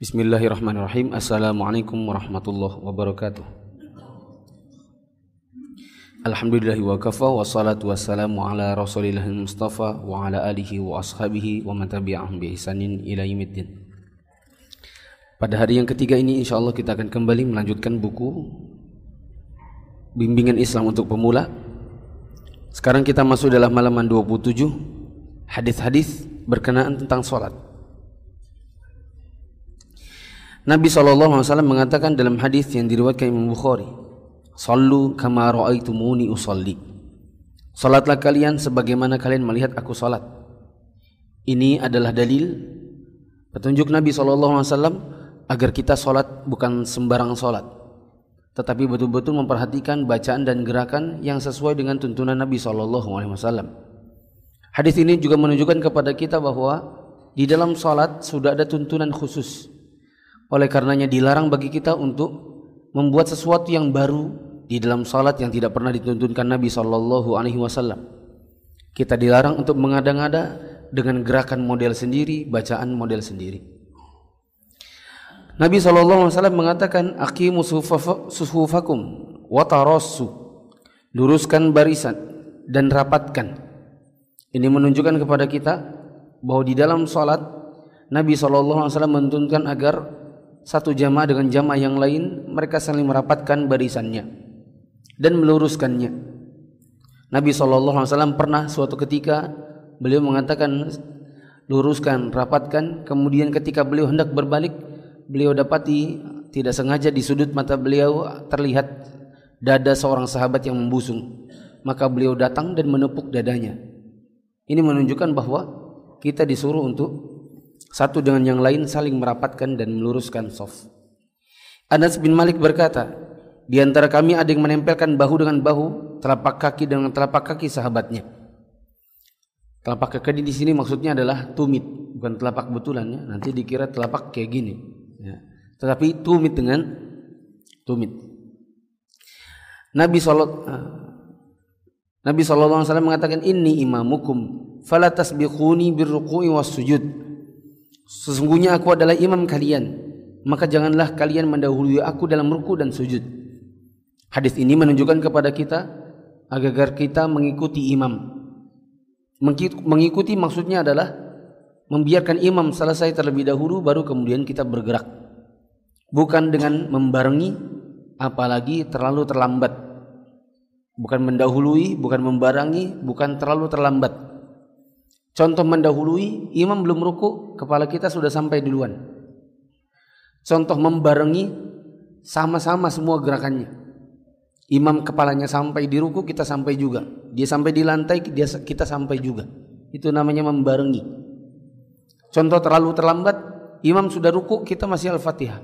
Bismillahirrahmanirrahim. Assalamualaikum warahmatullahi wabarakatuh. Alhamdulillahi wa kafa wa salatu wassalamu ala rasulillahil mustafa wa ala alihi wa ashabihi wa man bi ihsanin ila yaumiddin. Pada hari yang ketiga ini insyaallah kita akan kembali melanjutkan buku Bimbingan Islam untuk Pemula. Sekarang kita masuk dalam halaman 27 hadis-hadis berkenaan tentang salat. Nabi SAW mengatakan dalam hadis yang diriwayatkan Imam Bukhari, "Sallu kama ra'aitumuni usalli." Salatlah kalian sebagaimana kalian melihat aku salat. Ini adalah dalil petunjuk Nabi SAW agar kita salat bukan sembarang salat, tetapi betul-betul memperhatikan bacaan dan gerakan yang sesuai dengan tuntunan Nabi SAW. Hadis ini juga menunjukkan kepada kita bahwa di dalam salat sudah ada tuntunan khusus oleh karenanya dilarang bagi kita untuk membuat sesuatu yang baru di dalam salat yang tidak pernah dituntunkan Nabi sallallahu alaihi wasallam. Kita dilarang untuk mengada-ngada dengan gerakan model sendiri, bacaan model sendiri. Nabi sallallahu alaihi wasallam mengatakan aqimu sufufakum wa tarassu. Luruskan barisan dan rapatkan. Ini menunjukkan kepada kita bahwa di dalam salat Nabi sallallahu alaihi wasallam menuntunkan agar satu jamaah dengan jamaah yang lain mereka saling merapatkan barisannya dan meluruskannya. Nabi SAW pernah suatu ketika beliau mengatakan luruskan rapatkan. Kemudian ketika beliau hendak berbalik beliau dapati tidak sengaja di sudut mata beliau terlihat dada seorang sahabat yang membusung. Maka beliau datang dan menepuk dadanya. Ini menunjukkan bahwa kita disuruh untuk satu dengan yang lain saling merapatkan dan meluruskan soft. Anas bin Malik berkata, di antara kami ada yang menempelkan bahu dengan bahu, telapak kaki dengan telapak kaki sahabatnya. Telapak kaki di sini maksudnya adalah tumit, bukan telapak betulan ya. Nanti dikira telapak kayak gini. Ya. Tetapi tumit dengan tumit. Nabi Sallallahu eh, Nabi Wasallam mengatakan ini imamukum fala tasbiquni birruku'i was sujud Sesungguhnya aku adalah imam kalian, maka janganlah kalian mendahului aku dalam ruku dan sujud. Hadis ini menunjukkan kepada kita agar kita mengikuti imam. Mengikuti maksudnya adalah membiarkan imam selesai terlebih dahulu baru kemudian kita bergerak. Bukan dengan membarengi apalagi terlalu terlambat. Bukan mendahului, bukan membarangi, bukan terlalu terlambat. Contoh mendahului, imam belum ruku, kepala kita sudah sampai duluan. Contoh membarengi, sama-sama semua gerakannya. Imam kepalanya sampai di ruku, kita sampai juga. Dia sampai di lantai, dia, kita sampai juga. Itu namanya membarengi. Contoh terlalu terlambat, imam sudah ruku, kita masih al-fatihah.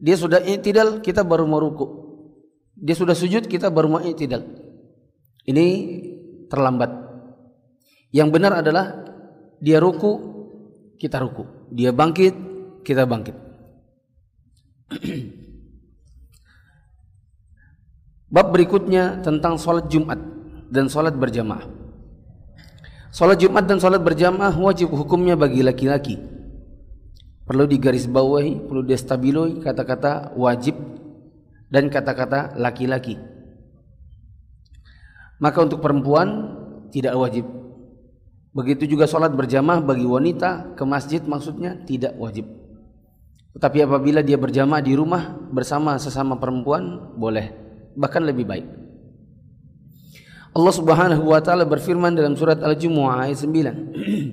Dia sudah i'tidal, kita baru mau ruku. Dia sudah sujud, kita baru mau i'tidal. Ini terlambat. Yang benar adalah dia ruku, kita ruku. Dia bangkit, kita bangkit. Bab berikutnya tentang sholat Jumat dan sholat berjamaah. Sholat Jumat dan sholat berjamaah wajib hukumnya bagi laki-laki. Perlu digarisbawahi, perlu destabiloi kata-kata wajib dan kata-kata laki-laki. Maka untuk perempuan tidak wajib Begitu juga sholat berjamaah bagi wanita ke masjid maksudnya tidak wajib. Tetapi apabila dia berjamaah di rumah bersama sesama perempuan boleh, bahkan lebih baik. Allah Subhanahu wa taala berfirman dalam surat Al-Jumu'ah ayat 9.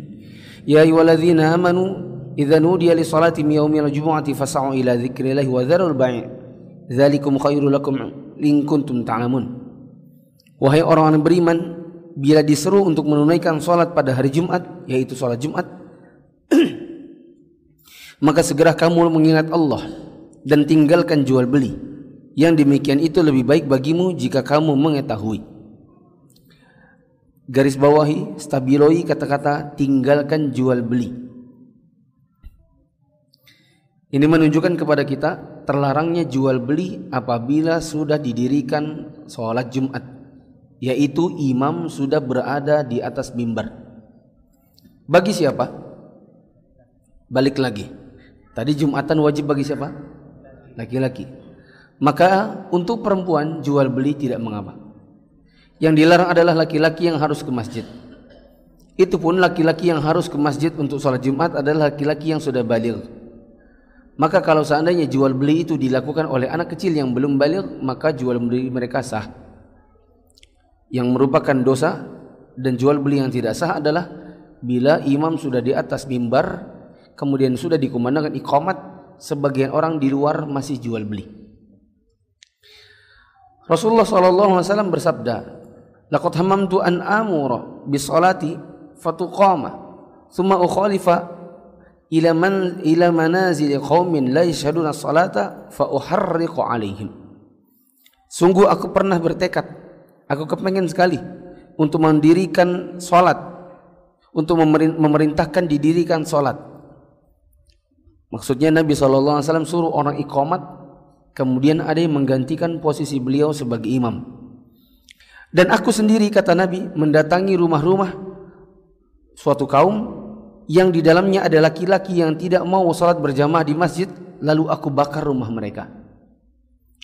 ya ayyuhalladzina amanu idza nudiya li salati yaumil jumu'ati fas'au ila dzikrillahi wa dzarul bai' dzalikum khairul lakum in ta'lamun. Wahai orang-orang beriman, bila diseru untuk menunaikan sholat pada hari Jumat, yaitu sholat Jumat, maka segera kamu mengingat Allah dan tinggalkan jual beli. Yang demikian itu lebih baik bagimu jika kamu mengetahui. Garis bawahi, stabiloi kata-kata tinggalkan jual beli. Ini menunjukkan kepada kita terlarangnya jual beli apabila sudah didirikan sholat Jumat yaitu imam sudah berada di atas mimbar. Bagi siapa? Balik lagi. Tadi Jumatan wajib bagi siapa? Laki-laki. Maka untuk perempuan jual beli tidak mengapa. Yang dilarang adalah laki-laki yang harus ke masjid. Itu pun laki-laki yang harus ke masjid untuk sholat Jumat adalah laki-laki yang sudah balik. Maka kalau seandainya jual beli itu dilakukan oleh anak kecil yang belum balik, maka jual beli mereka sah. Yang merupakan dosa dan jual beli yang tidak sah adalah bila imam sudah di atas mimbar kemudian sudah dikumandangkan iqamat sebagian orang di luar masih jual beli. Rasulullah wasallam bersabda laqad hamamtu an amura bis salati fatuqama thumma ukhalifa ila man ila manazil qaumin la yashhaduna salata fa uharriqu alaihim. Sungguh aku pernah bertekad aku kepengen sekali untuk mendirikan salat untuk memerintahkan didirikan salat Maksudnya Nabi SAW suruh orang ikomat kemudian ada yang menggantikan posisi beliau sebagai imam. Dan aku sendiri kata Nabi mendatangi rumah-rumah suatu kaum yang di dalamnya ada laki-laki yang tidak mau salat berjamaah di masjid lalu aku bakar rumah mereka.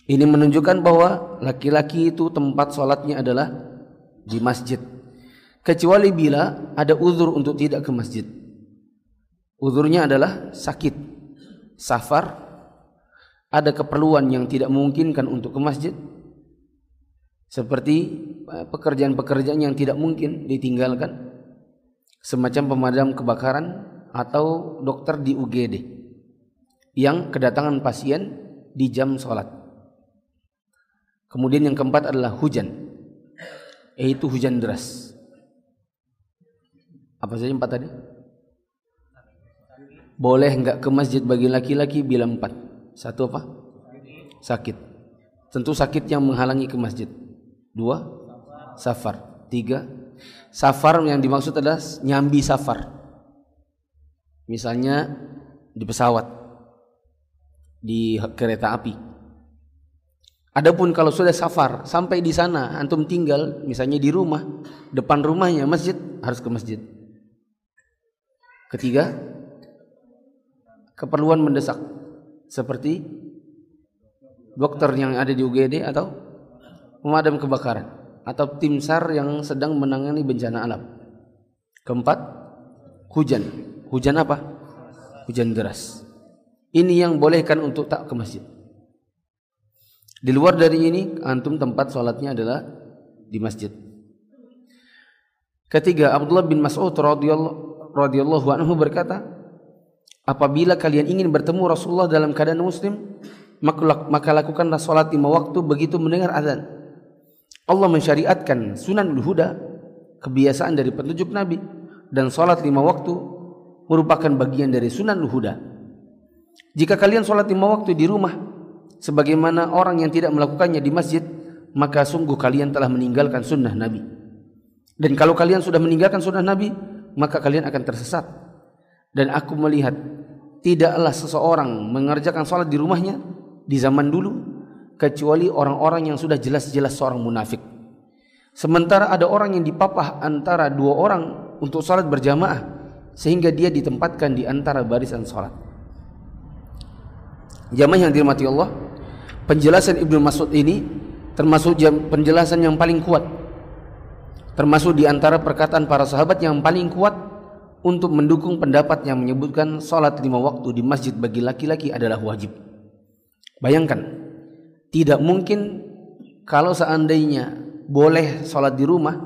Ini menunjukkan bahwa laki-laki itu tempat salatnya adalah di masjid. Kecuali bila ada uzur untuk tidak ke masjid. Uzurnya adalah sakit safar, ada keperluan yang tidak memungkinkan untuk ke masjid, seperti eh, pekerjaan-pekerjaan yang tidak mungkin ditinggalkan, semacam pemadam kebakaran atau dokter di UGD yang kedatangan pasien di jam sholat. Kemudian yang keempat adalah hujan, yaitu hujan deras. Apa saja empat tadi? boleh enggak ke masjid bagi laki-laki? Bila empat. Satu apa? Sakit. Tentu sakit yang menghalangi ke masjid. Dua? Safar. Tiga? Safar yang dimaksud adalah nyambi safar. Misalnya di pesawat di kereta api Adapun kalau sudah safar sampai di sana antum tinggal misalnya di rumah depan rumahnya masjid harus ke masjid. Ketiga keperluan mendesak seperti dokter yang ada di UGD atau pemadam kebakaran atau tim SAR yang sedang menangani bencana alam. Keempat, hujan. Hujan apa? Hujan deras. Ini yang bolehkan untuk tak ke masjid. Di luar dari ini, antum tempat sholatnya adalah di masjid. Ketiga, Abdullah bin Mas'ud radhiyallahu anhu berkata, Apabila kalian ingin bertemu Rasulullah dalam keadaan muslim, maka lakukanlah salat lima waktu begitu mendengar azan. Allah mensyariatkan sunan huda, kebiasaan dari petunjuk Nabi dan salat lima waktu merupakan bagian dari sunan huda. Jika kalian salat lima waktu di rumah sebagaimana orang yang tidak melakukannya di masjid, maka sungguh kalian telah meninggalkan sunnah Nabi. Dan kalau kalian sudah meninggalkan sunnah Nabi, maka kalian akan tersesat dan aku melihat tidaklah seseorang mengerjakan sholat di rumahnya di zaman dulu kecuali orang-orang yang sudah jelas-jelas seorang munafik. Sementara ada orang yang dipapah antara dua orang untuk sholat berjamaah sehingga dia ditempatkan di antara barisan sholat. Jamaah yang dirahmati Allah, penjelasan Ibnu Mas'ud ini termasuk penjelasan yang paling kuat. Termasuk di antara perkataan para sahabat yang paling kuat untuk mendukung pendapat yang menyebutkan sholat lima waktu di masjid bagi laki-laki adalah wajib. Bayangkan, tidak mungkin kalau seandainya boleh sholat di rumah,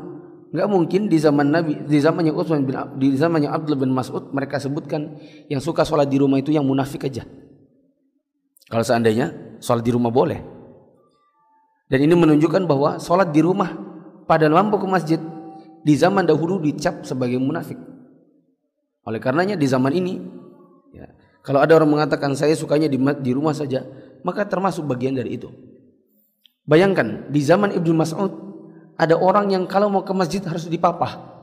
nggak mungkin di zaman Nabi, di zamannya Utsman bin di zamannya Abdullah bin Mas'ud mereka sebutkan yang suka sholat di rumah itu yang munafik aja. Kalau seandainya sholat di rumah boleh, dan ini menunjukkan bahwa sholat di rumah pada lampu ke masjid di zaman dahulu dicap sebagai munafik. Oleh karenanya di zaman ini, ya, kalau ada orang mengatakan saya sukanya di, di rumah saja, maka termasuk bagian dari itu. Bayangkan di zaman Ibnu Mas'ud ada orang yang kalau mau ke masjid harus dipapah.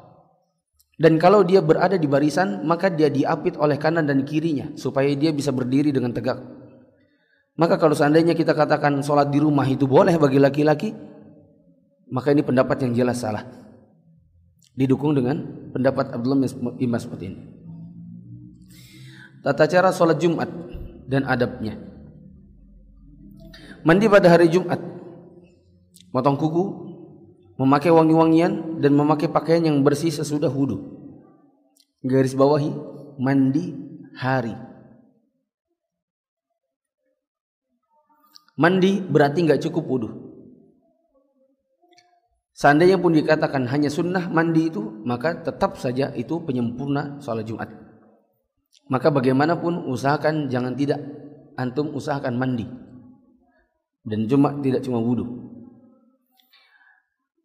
Dan kalau dia berada di barisan, maka dia diapit oleh kanan dan kirinya supaya dia bisa berdiri dengan tegak. Maka kalau seandainya kita katakan sholat di rumah itu boleh bagi laki-laki, maka ini pendapat yang jelas salah. Didukung dengan pendapat Abdullah bin Mas'ud ini. Tata cara sholat Jumat dan adabnya. Mandi pada hari Jumat, potong kuku, memakai wangi-wangian dan memakai pakaian yang bersih sesudah wudhu. Garis bawahi, mandi hari. Mandi berarti nggak cukup wudhu. Seandainya pun dikatakan hanya sunnah mandi itu, maka tetap saja itu penyempurna sholat Jumat. Maka bagaimanapun usahakan jangan tidak antum usahakan mandi. Dan cuma tidak cuma wudhu.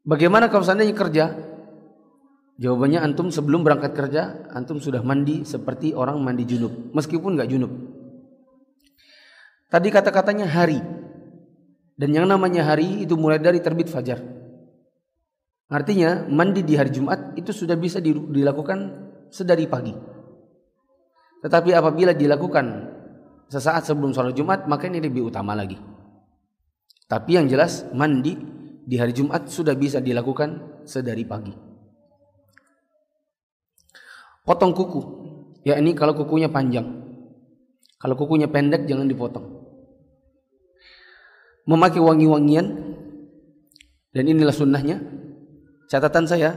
Bagaimana kalau seandainya kerja? Jawabannya antum sebelum berangkat kerja, antum sudah mandi seperti orang mandi junub, meskipun nggak junub. Tadi kata-katanya hari. Dan yang namanya hari itu mulai dari terbit fajar. Artinya mandi di hari Jumat itu sudah bisa dilakukan sedari pagi. Tetapi apabila dilakukan sesaat sebelum sholat Jumat maka ini lebih utama lagi. Tapi yang jelas mandi di hari Jumat sudah bisa dilakukan sedari pagi. Potong kuku, ya ini kalau kukunya panjang. Kalau kukunya pendek jangan dipotong. Memakai wangi-wangian dan inilah sunnahnya Catatan saya,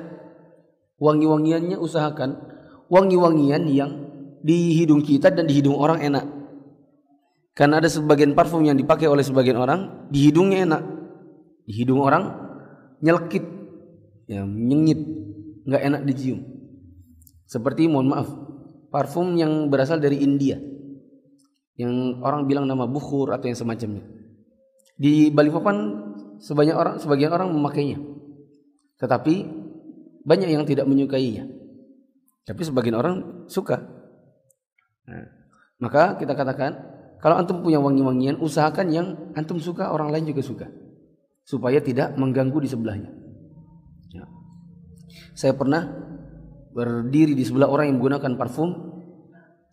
wangi-wangiannya usahakan wangi-wangian yang di hidung kita dan di hidung orang enak. Karena ada sebagian parfum yang dipakai oleh sebagian orang di hidungnya enak, di hidung orang nyelkit, ya nyengit, nggak enak dicium. Seperti mohon maaf, parfum yang berasal dari India, yang orang bilang nama bukhur atau yang semacamnya. Di Balikpapan sebanyak orang, sebagian orang memakainya. Tetapi banyak yang tidak menyukainya. Tapi sebagian orang suka. Nah, maka kita katakan kalau antum punya wangi-wangian usahakan yang antum suka orang lain juga suka supaya tidak mengganggu di sebelahnya. Ya. Saya pernah berdiri di sebelah orang yang menggunakan parfum.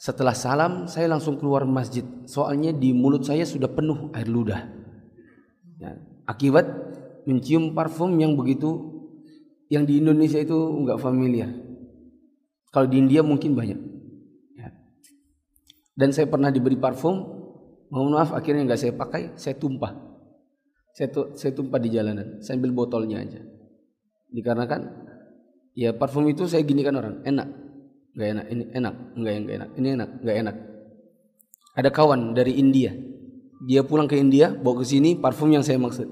Setelah salam, saya langsung keluar masjid. Soalnya di mulut saya sudah penuh air ludah. Ya. Akibat mencium parfum yang begitu yang di Indonesia itu nggak familiar. Kalau di India mungkin banyak. Ya. Dan saya pernah diberi parfum, mohon maaf akhirnya nggak saya pakai, saya tumpah. Saya, saya tumpah di jalanan, saya ambil botolnya aja. Dikarenakan ya parfum itu saya ginikan orang, enak, nggak enak, ini enak, nggak yang enak, ini enak, nggak enak. Ada kawan dari India, dia pulang ke India, bawa ke sini parfum yang saya maksud.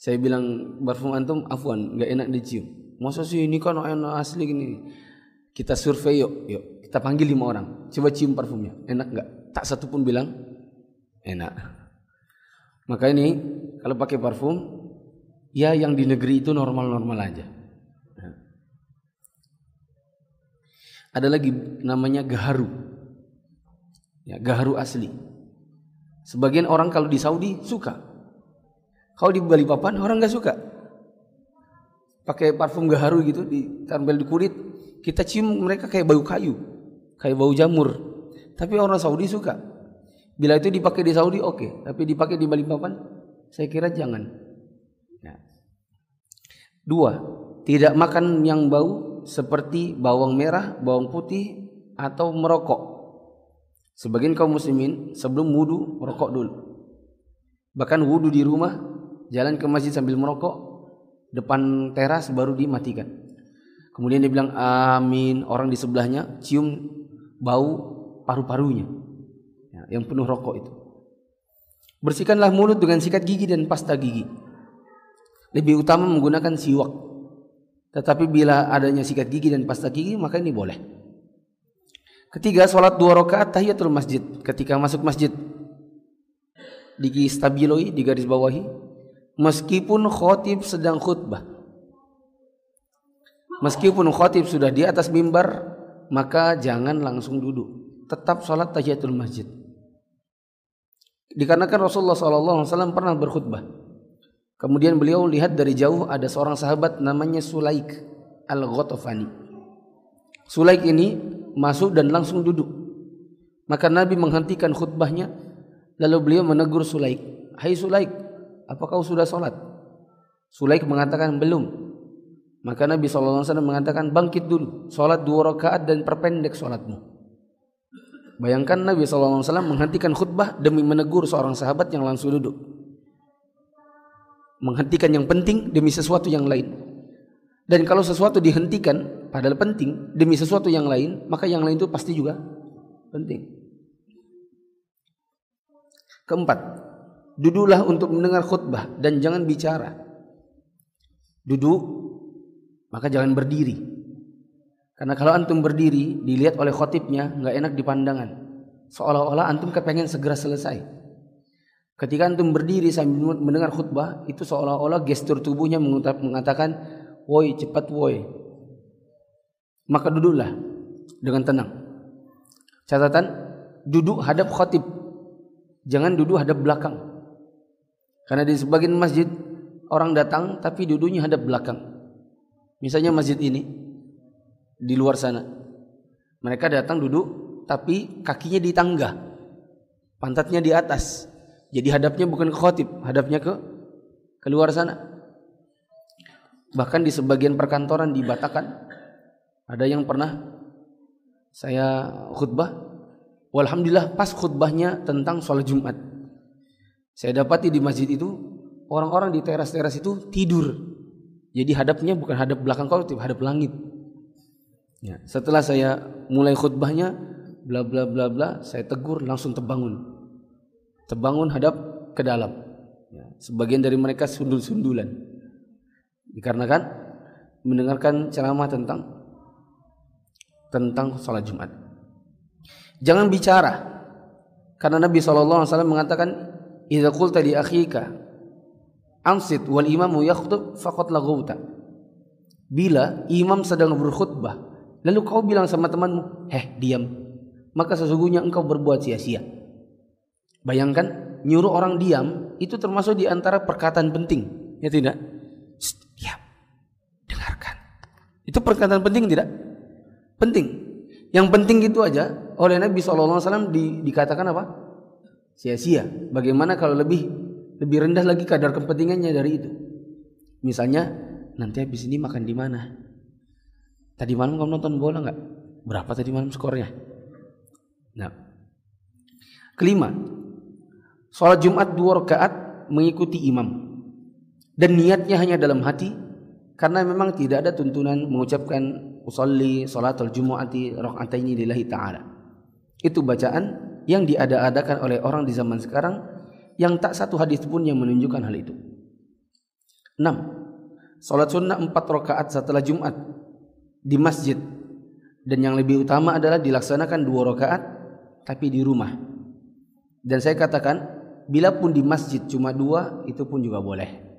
Saya bilang parfum antum afwan nggak enak dicium. Masa sih ini kan enak asli gini. Kita survei yuk, yuk kita panggil lima orang. Coba cium parfumnya, enak nggak? Tak satu pun bilang enak. Maka ini kalau pakai parfum, ya yang di negeri itu normal-normal aja. Ada lagi namanya gaharu. Ya, gaharu asli. Sebagian orang kalau di Saudi suka kalau di Bali Papan orang nggak suka. Pakai parfum gaharu gitu ditempel di kulit, kita cium mereka kayak bau kayu, kayak bau jamur. Tapi orang Saudi suka. Bila itu dipakai di Saudi oke, okay. tapi dipakai di Bali Papan saya kira jangan. Ya. Dua, tidak makan yang bau seperti bawang merah, bawang putih atau merokok. Sebagian kaum muslimin sebelum wudhu merokok dulu. Bahkan wudhu di rumah jalan ke masjid sambil merokok depan teras baru dimatikan. Kemudian dia bilang amin. Orang di sebelahnya cium bau paru-parunya. Ya, yang penuh rokok itu. Bersihkanlah mulut dengan sikat gigi dan pasta gigi. Lebih utama menggunakan siwak. Tetapi bila adanya sikat gigi dan pasta gigi maka ini boleh ketiga sholat dua rakaat tahiyatul masjid ketika masuk masjid di stabiloi di garis bawahi meskipun khotib sedang khutbah. Meskipun khotib sudah di atas mimbar, maka jangan langsung duduk. Tetap sholat tahiyatul masjid. Dikarenakan Rasulullah SAW pernah berkhutbah. Kemudian beliau lihat dari jauh ada seorang sahabat namanya Sulaik al-Ghatafani. Sulaik ini masuk dan langsung duduk. Maka Nabi menghentikan khutbahnya lalu beliau menegur Sulaik, "Hai Sulaik, apa kau sudah sholat? Sulaik mengatakan belum. Maka Nabi SAW mengatakan bangkit dulu. Sholat dua rakaat dan perpendek sholatmu. Bayangkan Nabi SAW menghentikan khutbah demi menegur seorang sahabat yang langsung duduk. Menghentikan yang penting demi sesuatu yang lain. Dan kalau sesuatu dihentikan padahal penting demi sesuatu yang lain, maka yang lain itu pasti juga penting. Keempat, duduklah untuk mendengar khutbah dan jangan bicara. Duduk, maka jangan berdiri. Karena kalau antum berdiri, dilihat oleh khotibnya, nggak enak dipandangan. Seolah-olah antum kepengen segera selesai. Ketika antum berdiri sambil mendengar khutbah, itu seolah-olah gestur tubuhnya mengatakan, woi cepat woi. Maka duduklah dengan tenang. Catatan, duduk hadap khotib. Jangan duduk hadap belakang. Karena di sebagian masjid orang datang tapi duduknya hadap belakang. Misalnya masjid ini di luar sana. Mereka datang duduk tapi kakinya di tangga. Pantatnya di atas. Jadi hadapnya bukan ke khotib, hadapnya ke keluar sana. Bahkan di sebagian perkantoran di Batakan ada yang pernah saya khutbah. Walhamdulillah pas khutbahnya tentang sholat Jumat. Saya dapati di masjid itu orang-orang di teras-teras itu tidur. Jadi hadapnya bukan hadap belakang kolektif, hadap langit. Ya, setelah saya mulai khutbahnya, bla bla bla bla, saya tegur langsung terbangun. Terbangun hadap ke dalam. Ya, sebagian dari mereka sundul-sundulan. Dikarenakan mendengarkan ceramah tentang tentang salat Jumat. Jangan bicara. Karena Nabi SAW mengatakan idza qulta li akhika ansit wal imamu yakhtub faqad laghawta. Bila imam sedang berkhutbah lalu kau bilang sama temanmu heh diam. Maka sesungguhnya engkau berbuat sia-sia. Bayangkan nyuruh orang diam itu termasuk di antara perkataan penting. Ya tidak diam dengarkan itu perkataan penting tidak penting yang penting itu aja oleh Nabi SAW di, dikatakan apa sia-sia. Bagaimana kalau lebih lebih rendah lagi kadar kepentingannya dari itu? Misalnya nanti habis ini makan di mana? Tadi malam kamu nonton bola nggak? Berapa tadi malam skornya? Nah, kelima, sholat Jumat dua rakaat mengikuti imam dan niatnya hanya dalam hati karena memang tidak ada tuntunan mengucapkan usolli salatul jumu'ati rakaataini lillahi ta'ala. Itu bacaan yang diada-adakan oleh orang di zaman sekarang yang tak satu hadis pun yang menunjukkan hal itu. 6. Salat sunnah 4 rakaat setelah Jumat di masjid dan yang lebih utama adalah dilaksanakan 2 rakaat tapi di rumah. Dan saya katakan bila pun di masjid cuma dua itu pun juga boleh.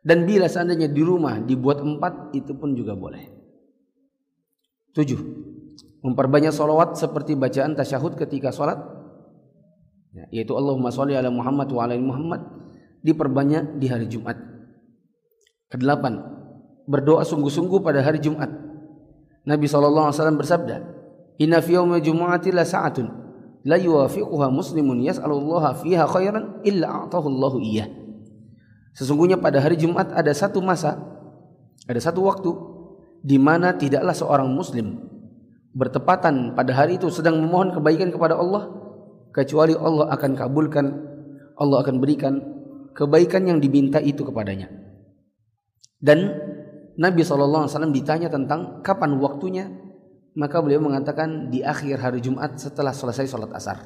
Dan bila seandainya di rumah dibuat empat itu pun juga boleh. Tujuh. Memperbanyak solawat seperti bacaan tasyahud ketika sholat. Ya, yaitu Allahumma sholli ala Muhammad wa ala Muhammad diperbanyak di hari Jumat. Kedelapan. Berdoa sungguh-sungguh pada hari Jumat. Nabi SAW bersabda inna fi yawmi jumu'ati la sa'atun la yuwafiquha muslimun yas'alullaha fiha khairan illa a'tahu Allahu sesungguhnya pada hari Jumat ada satu masa ada satu waktu di mana tidaklah seorang muslim bertepatan pada hari itu sedang memohon kebaikan kepada Allah kecuali Allah akan kabulkan Allah akan berikan kebaikan yang diminta itu kepadanya. Dan Nabi SAW ditanya tentang kapan waktunya maka beliau mengatakan di akhir hari Jumat setelah selesai sholat asar.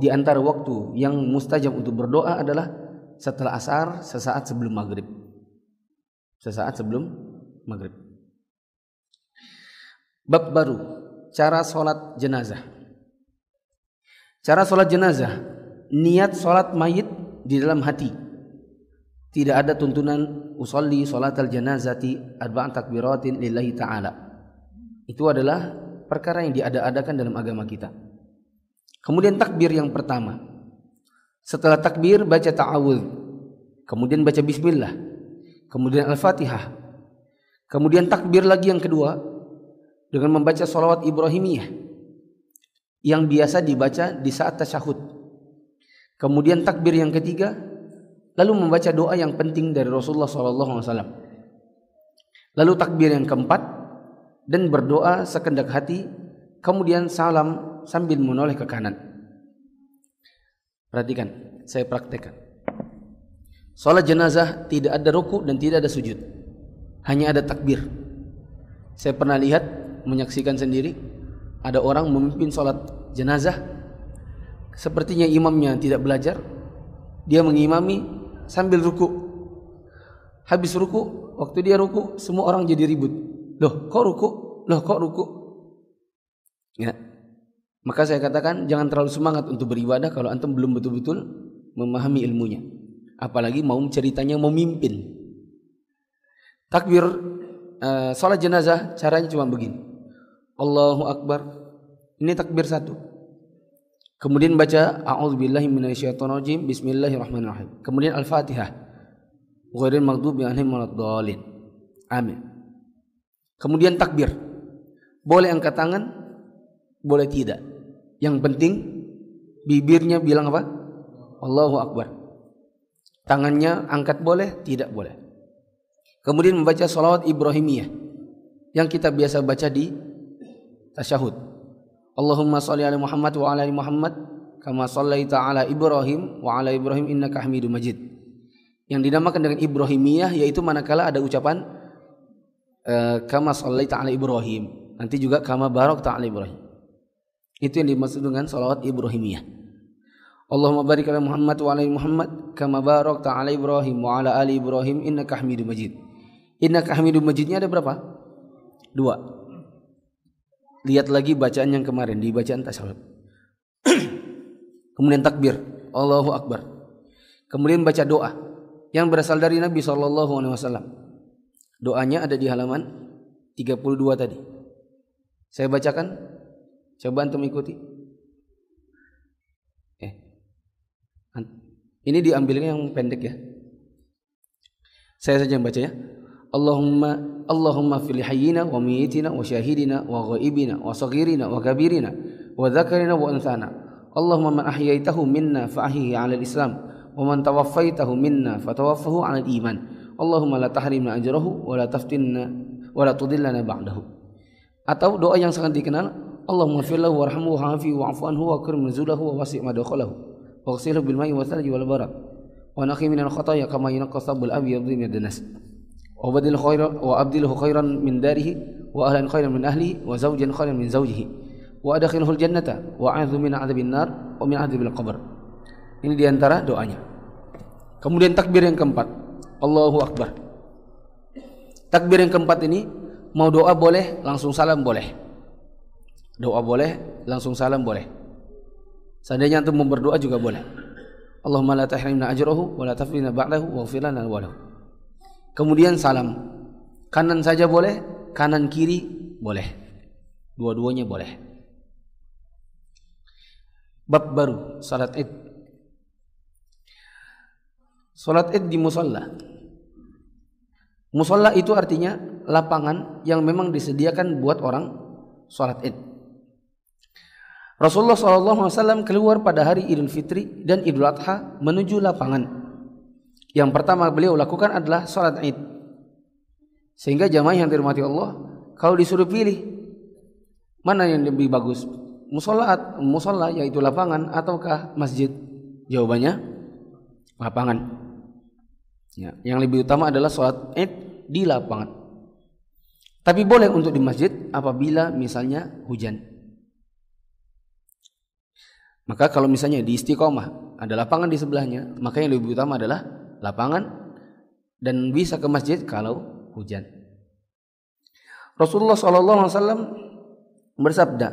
Di antara waktu yang mustajab untuk berdoa adalah setelah asar sesaat sebelum maghrib sesaat sebelum maghrib Bab baru, cara sholat jenazah. Cara sholat jenazah, niat sholat mayit di dalam hati. Tidak ada tuntunan usolli sholat al janazati arba'an takbiratin lillahi ta'ala. Itu adalah perkara yang diada-adakan dalam agama kita. Kemudian takbir yang pertama. Setelah takbir baca ta'awudz. Kemudian baca bismillah. Kemudian al-fatihah. Kemudian takbir lagi yang kedua dengan membaca salawat Ibrahimiyah yang biasa dibaca di saat tasyahud. Kemudian takbir yang ketiga, lalu membaca doa yang penting dari Rasulullah SAW. Lalu takbir yang keempat dan berdoa sekendak hati kemudian salam sambil menoleh ke kanan. Perhatikan, saya praktekkan. Salat jenazah tidak ada ruku dan tidak ada sujud. Hanya ada takbir. Saya pernah lihat menyaksikan sendiri ada orang memimpin salat jenazah. Sepertinya imamnya tidak belajar. Dia mengimami sambil ruku. Habis ruku waktu dia ruku semua orang jadi ribut. Loh kok ruku? Loh kok ruku? Ya maka saya katakan jangan terlalu semangat untuk beribadah kalau antum belum betul-betul memahami ilmunya. Apalagi mau ceritanya memimpin. Takbir uh, salat jenazah caranya cuma begini. Allahu Akbar. Ini takbir satu. Kemudian baca a'udzubillahi minasyaitonirrajim bismillahirrahmanirrahim. Kemudian al-fatihah. Ghairil maghdubi alaihim waladdallin amin. Kemudian takbir. Boleh angkat tangan boleh tidak? Yang penting bibirnya bilang apa? Allahu Akbar. Tangannya angkat boleh? Tidak boleh. Kemudian membaca salawat Ibrahimiyah yang kita biasa baca di tasyahud. Allahumma salli ala Muhammad wa ala Muhammad kama sallaita ala Ibrahim wa ala Ibrahim innaka Hamidum Majid. Yang dinamakan dengan Ibrahimiyah yaitu manakala ada ucapan uh, kama sallaita ala Ibrahim. Nanti juga kama barok ta'ala Ibrahim itu yang dimaksud dengan salawat Ibrahimiyah Allahumma barik ala Muhammad wa ala Muhammad kama barok ta'ala Ibrahim wa ala ali Ibrahim innaka Hamidum Majid innaka Hamidum Majidnya ada berapa? dua lihat lagi bacaan yang kemarin di bacaan tasyahud kemudian takbir Allahu Akbar kemudian baca doa yang berasal dari Nabi saw. doanya ada di halaman 32 tadi saya bacakan. Coba antum ikuti. Eh. Ini diambilnya yang pendek ya. Saya saja yang baca ya. Allahumma Allahumma fil hayyina wa mayyitina wa syahidina wa ghaibina wa saghirina wa kabirina wa dzakarina wa unthana. Allahumma man ahyaitahu minna fa ahyihi 'ala al-islam wa man tawaffaitahu minna fa tawaffahu 'ala al-iman. Allahumma la tahrimna ajrahu wa la taftinna wa la tudillana ba'dahu atau doa yang sangat dikenal Allahumma firlahu warhamhu wa'afi wa'fu anhu wa akrim nuzulahu wa wasi' madkhalahu wa ghsilhu bil ma'i wa thalji wal barad wa naqi minal khataaya kama yunqqa thabul abyad min ad-danas wa badil khairan wa abdilhu khairan min darihi wa ahlan khairan min ahlihi wa zawjan khairan min zawjihi. Wa adkhilhu al-jannata wa a'udzu min 'adzabin nar wa min 'adzabil qabr ini di antara doanya. Kemudian takbir yang keempat. Allahu akbar. Takbir yang keempat ini Mau doa boleh, langsung salam boleh. Doa boleh, langsung salam boleh. Seandainya antum mau berdoa juga boleh. Allahumma la tahrimna ajrahu wa la tafrina ba'dahu wa lana walahu. Kemudian salam. Kanan saja boleh, kanan kiri boleh. Dua-duanya boleh. Bab baru salat Id. Salat Id di musalla. Musalla itu artinya lapangan yang memang disediakan buat orang sholat id. Rasulullah SAW keluar pada hari Idul Fitri dan Idul Adha menuju lapangan. Yang pertama beliau lakukan adalah sholat id. Sehingga jamaah yang dirahmati Allah, kalau disuruh pilih mana yang lebih bagus, musola, musola yaitu lapangan ataukah masjid? Jawabannya lapangan. Ya, yang lebih utama adalah sholat id di lapangan. Tapi boleh untuk di masjid apabila misalnya hujan. Maka kalau misalnya di istiqomah ada lapangan di sebelahnya, maka yang lebih utama adalah lapangan dan bisa ke masjid kalau hujan. Rasulullah SAW bersabda,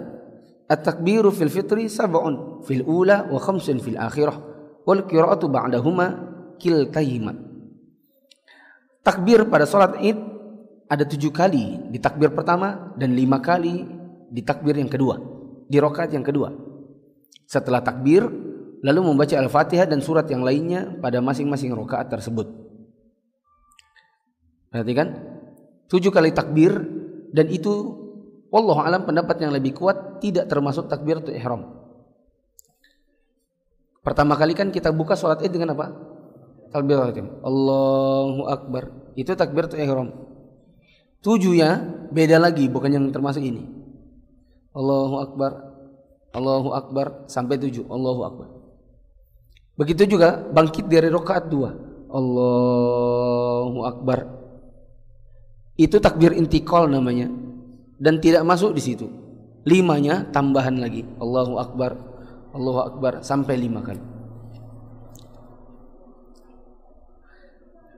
"At-takbiru fil fitri sab'un fil ula wa khamsun fil akhirah wal qira'atu ba'dahuma kiltayhima." Takbir pada sholat id ada tujuh kali di takbir pertama dan lima kali di takbir yang kedua. Di rokat yang kedua. Setelah takbir, lalu membaca Al-Fatihah dan surat yang lainnya pada masing-masing rokaat tersebut. Perhatikan, tujuh kali takbir dan itu Allah alam pendapat yang lebih kuat tidak termasuk takbir itu ihram. Pertama kali kan kita buka sholat id dengan apa? ihram. Allahu akbar. Itu takbiratul ihram. Tujuhnya beda lagi bukan yang termasuk ini. Allahu Akbar, Allahu Akbar sampai tujuh, Allahu Akbar. Begitu juga bangkit dari rokaat dua, Allahu Akbar. Itu takbir intikal namanya dan tidak masuk di situ. Limanya tambahan lagi, Allahu Akbar, Allahu Akbar sampai lima kali.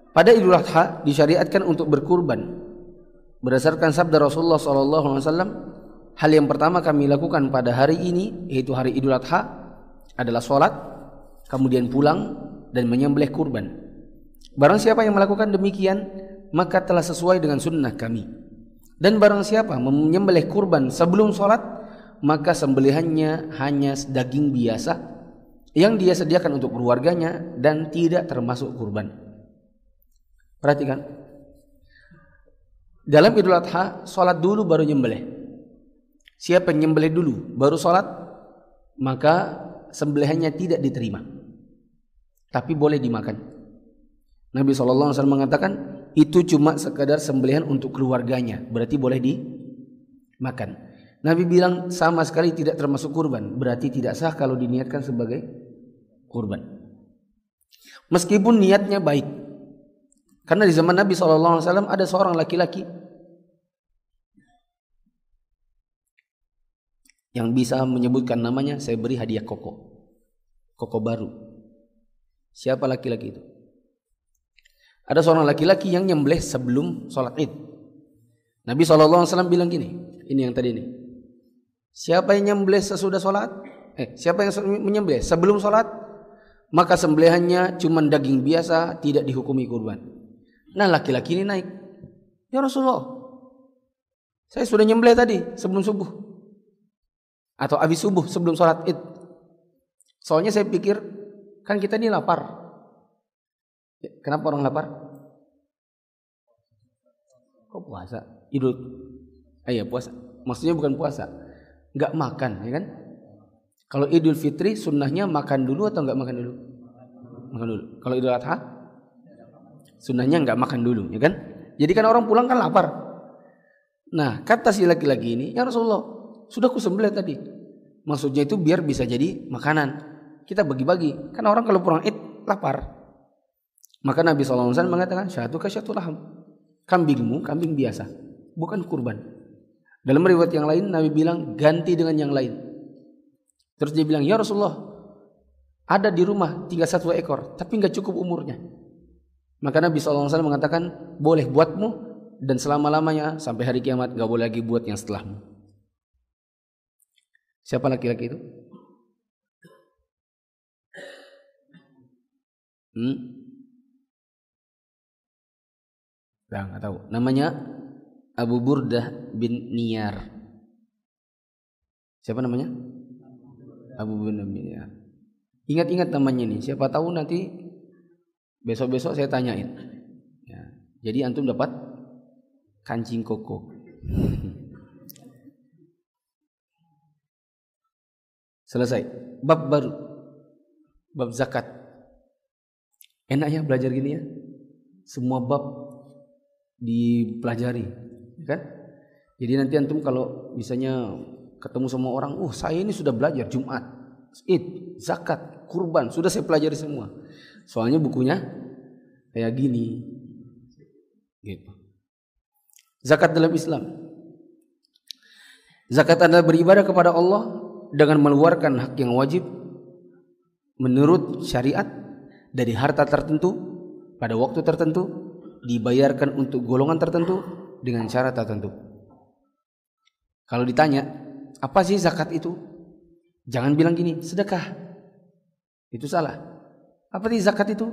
Pada Idul Adha disyariatkan untuk berkurban. Berdasarkan sabda Rasulullah SAW, hal yang pertama kami lakukan pada hari ini, yaitu hari Idul Adha, adalah sholat, kemudian pulang dan menyembelih kurban. Barang siapa yang melakukan demikian, maka telah sesuai dengan sunnah kami. Dan barang siapa menyembelih kurban sebelum sholat, maka sembelihannya hanya daging biasa yang dia sediakan untuk keluarganya dan tidak termasuk kurban. Perhatikan. Dalam Idul Adha, sholat dulu baru nyembelih. Siapa yang nyembelih dulu, baru sholat, maka sembelihannya tidak diterima. Tapi boleh dimakan. Nabi SAW mengatakan, itu cuma sekadar sembelihan untuk keluarganya. Berarti boleh dimakan. Nabi bilang sama sekali tidak termasuk kurban. Berarti tidak sah kalau diniatkan sebagai kurban. Meskipun niatnya baik. Karena di zaman Nabi SAW ada seorang laki-laki yang bisa menyebutkan namanya, saya beri hadiah koko. Koko baru. Siapa laki-laki itu? Ada seorang laki-laki yang nyembelih sebelum sholat id. Nabi SAW bilang gini, ini yang tadi ini. Siapa yang nyembelih sesudah sholat? Eh, siapa yang menyembelih sebelum sholat? Maka sembelihannya cuma daging biasa, tidak dihukumi kurban. Nah laki-laki ini naik. Ya Rasulullah, saya sudah nyembelih tadi sebelum subuh. Atau habis subuh sebelum sholat id. Soalnya saya pikir, kan kita ini lapar. Kenapa orang lapar? Kok puasa? Idul. Ah, iya puasa. Maksudnya bukan puasa. Enggak makan, ya kan? Kalau Idul Fitri sunnahnya makan dulu atau enggak makan dulu? Makan dulu. Kalau Idul Adha Sunnahnya nggak makan dulu, ya kan? Jadi kan orang pulang kan lapar. Nah, kata si laki-laki ini, ya Rasulullah, sudah ku sembelih tadi. Maksudnya itu biar bisa jadi makanan. Kita bagi-bagi. Kan orang kalau pulang id lapar. Maka Nabi SAW mengatakan, syatu syatu laham. Kambingmu, kambing biasa. Bukan kurban. Dalam riwayat yang lain, Nabi bilang, ganti dengan yang lain. Terus dia bilang, ya Rasulullah, ada di rumah tinggal satu ekor, tapi nggak cukup umurnya. Maka Nabi SAW mengatakan boleh buatmu dan selama-lamanya sampai hari kiamat gak boleh lagi buat yang setelahmu. Siapa laki-laki itu? Hmm? Nah, nggak tahu. Namanya Abu Burdah bin Niyar. Siapa namanya? Abu Burdah bin Niyar. Ingat-ingat namanya nih. Siapa tahu nanti Besok-besok saya tanyain. Ya. Jadi antum dapat kancing koko. Selesai. Bab baru. Bab zakat. Enak ya belajar gini ya. Semua bab dipelajari, kan? Jadi nanti antum kalau misalnya ketemu sama orang, "Uh, saya ini sudah belajar Jumat, Id, zakat, kurban, sudah saya pelajari semua." Soalnya bukunya kayak gini. Gitu. Zakat dalam Islam. Zakat adalah beribadah kepada Allah dengan mengeluarkan hak yang wajib menurut syariat dari harta tertentu pada waktu tertentu dibayarkan untuk golongan tertentu dengan cara tertentu. Kalau ditanya, apa sih zakat itu? Jangan bilang gini, sedekah. Itu salah. Apa sih zakat itu?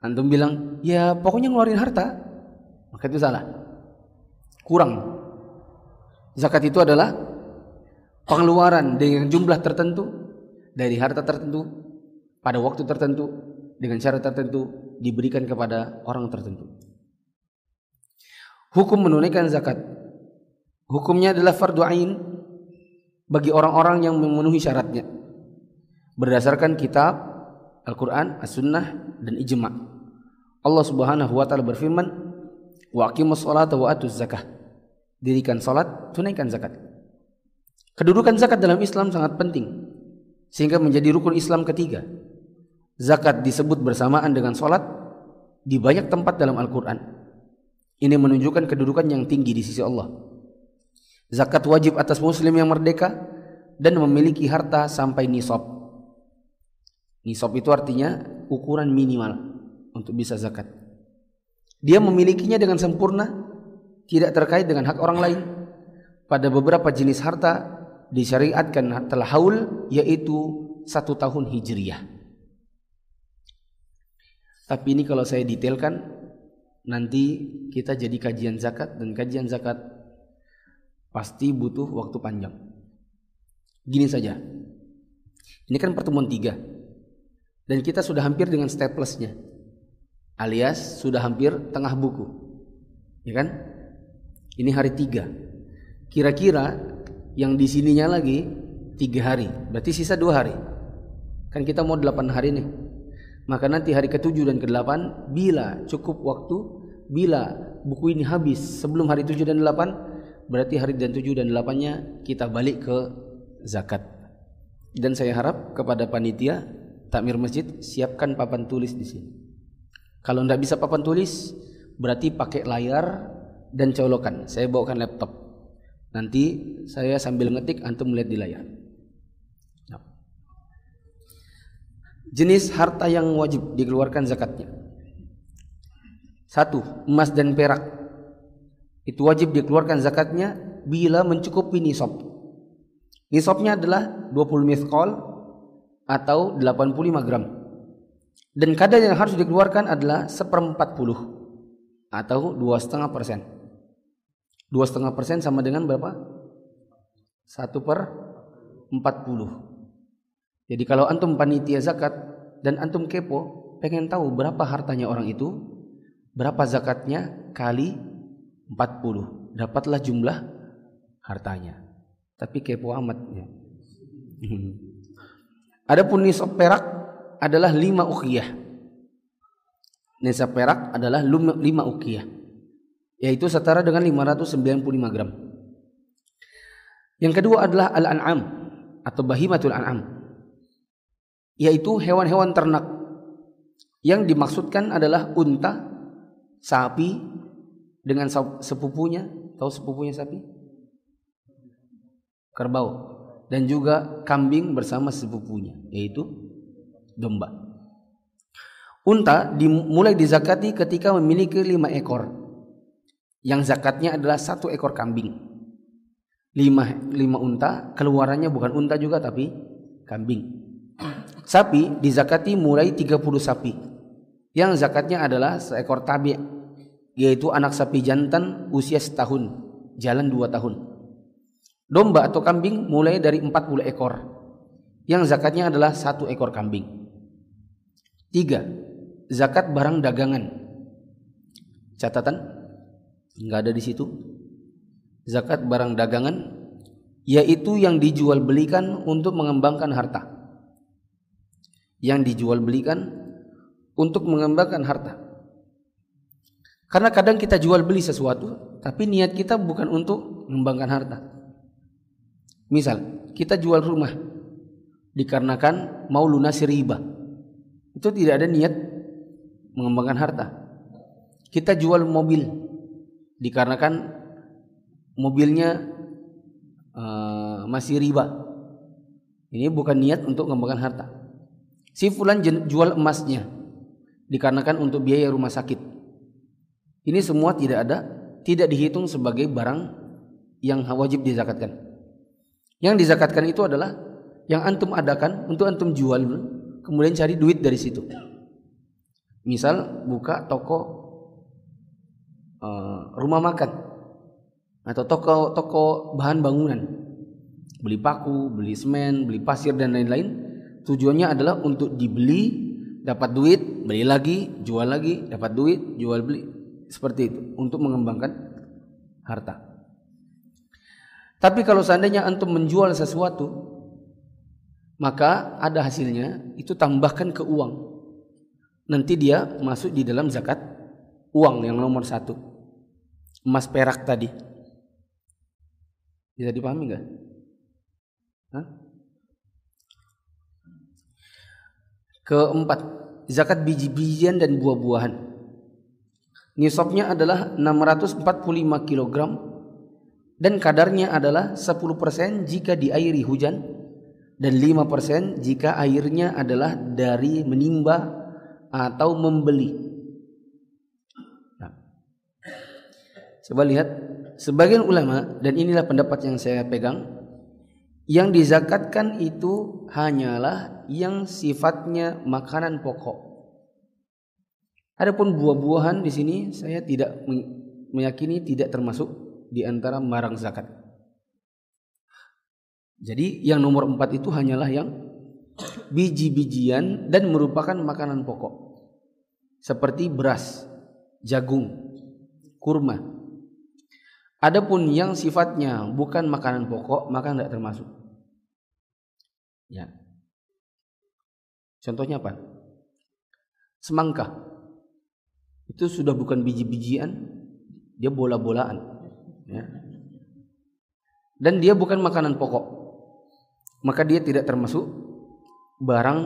Antum bilang, ya pokoknya ngeluarin harta. Maka itu salah. Kurang. Zakat itu adalah pengeluaran dengan jumlah tertentu dari harta tertentu pada waktu tertentu dengan cara tertentu diberikan kepada orang tertentu. Hukum menunaikan zakat. Hukumnya adalah fardu ain bagi orang-orang yang memenuhi syaratnya. Berdasarkan kitab Al-Quran, As-Sunnah, dan Ijma' Allah subhanahu wa ta'ala berfirman Wa aqimus salata wa atuz zakah Dirikan salat, tunaikan zakat Kedudukan zakat dalam Islam sangat penting sehingga menjadi rukun Islam ketiga. Zakat disebut bersamaan dengan sholat di banyak tempat dalam Al-Quran. Ini menunjukkan kedudukan yang tinggi di sisi Allah. Zakat wajib atas muslim yang merdeka dan memiliki harta sampai nisab. Nisab itu artinya ukuran minimal untuk bisa zakat. Dia memilikinya dengan sempurna, tidak terkait dengan hak orang lain. Pada beberapa jenis harta disyariatkan telah haul yaitu satu tahun hijriyah. Tapi ini kalau saya detailkan nanti kita jadi kajian zakat dan kajian zakat pasti butuh waktu panjang. Gini saja. Ini kan pertemuan tiga. Dan kita sudah hampir dengan statelessnya. Alias sudah hampir tengah buku. Ya kan? Ini hari tiga. Kira-kira yang di sininya lagi tiga hari. Berarti sisa dua hari. Kan kita mau delapan hari nih. Maka nanti hari ketujuh dan kedelapan bila cukup waktu bila buku ini habis sebelum hari tujuh dan delapan berarti hari dan tujuh dan delapannya kita balik ke zakat. Dan saya harap kepada panitia takmir masjid siapkan papan tulis di sini. Kalau tidak bisa papan tulis berarti pakai layar dan colokan. Saya bawakan laptop Nanti saya sambil ngetik antum melihat di layar. Jenis harta yang wajib dikeluarkan zakatnya. Satu, emas dan perak. Itu wajib dikeluarkan zakatnya bila mencukupi nisab. Nisabnya adalah 20 mithqal atau 85 gram. Dan kadar yang harus dikeluarkan adalah seperempat puluh atau dua setengah persen. Dua setengah persen sama dengan berapa? Satu per empat puluh. Jadi kalau antum panitia zakat dan antum kepo, pengen tahu berapa hartanya orang itu, berapa zakatnya kali empat puluh, dapatlah jumlah hartanya. Tapi kepo amat ya. Adapun nisab perak adalah lima ukiyah. Nisab perak adalah lima ukiyah yaitu setara dengan 595 gram. Yang kedua adalah al-an'am atau bahimatul an'am yaitu hewan-hewan ternak yang dimaksudkan adalah unta, sapi dengan sepupunya, tahu sepupunya sapi? Kerbau dan juga kambing bersama sepupunya yaitu domba. Unta dimulai dizakati ketika memiliki lima ekor yang zakatnya adalah satu ekor kambing. Lima, lima unta, keluarannya bukan unta juga tapi kambing. Sapi dizakati mulai 30 sapi. Yang zakatnya adalah seekor tabi yaitu anak sapi jantan usia setahun, jalan dua tahun. Domba atau kambing mulai dari 40 ekor. Yang zakatnya adalah satu ekor kambing. Tiga, zakat barang dagangan. Catatan nggak ada di situ. Zakat barang dagangan yaitu yang dijual belikan untuk mengembangkan harta. Yang dijual belikan untuk mengembangkan harta. Karena kadang kita jual beli sesuatu tapi niat kita bukan untuk mengembangkan harta. Misal kita jual rumah dikarenakan mau lunasi riba. Itu tidak ada niat mengembangkan harta. Kita jual mobil dikarenakan mobilnya uh, masih riba. Ini bukan niat untuk mengembangkan harta. Si fulan jual emasnya dikarenakan untuk biaya rumah sakit. Ini semua tidak ada, tidak dihitung sebagai barang yang wajib dizakatkan. Yang dizakatkan itu adalah yang antum adakan untuk antum jual, kemudian cari duit dari situ. Misal buka toko uh, rumah makan. Atau toko toko bahan bangunan. Beli paku beli semen beli pasir dan lain-lain. Tujuannya adalah untuk dibeli dapat duit beli lagi jual lagi dapat duit jual beli. Seperti itu untuk mengembangkan harta. Tapi kalau seandainya antum menjual sesuatu maka ada hasilnya itu tambahkan ke uang. Nanti dia masuk di dalam zakat uang yang nomor satu emas perak tadi bisa dipahami nggak? Keempat, zakat biji-bijian dan buah-buahan. Nisabnya adalah 645 kg dan kadarnya adalah 10% jika diairi hujan dan 5% jika airnya adalah dari menimba atau membeli. Coba lihat sebagian ulama dan inilah pendapat yang saya pegang yang dizakatkan itu hanyalah yang sifatnya makanan pokok. Adapun buah-buahan di sini saya tidak meyakini tidak termasuk di antara barang zakat. Jadi yang nomor empat itu hanyalah yang biji-bijian dan merupakan makanan pokok. Seperti beras, jagung, kurma. Adapun yang sifatnya bukan makanan pokok maka tidak termasuk. Ya. Contohnya apa? Semangka. Itu sudah bukan biji-bijian, dia bola-bolaan. Ya. Dan dia bukan makanan pokok. Maka dia tidak termasuk barang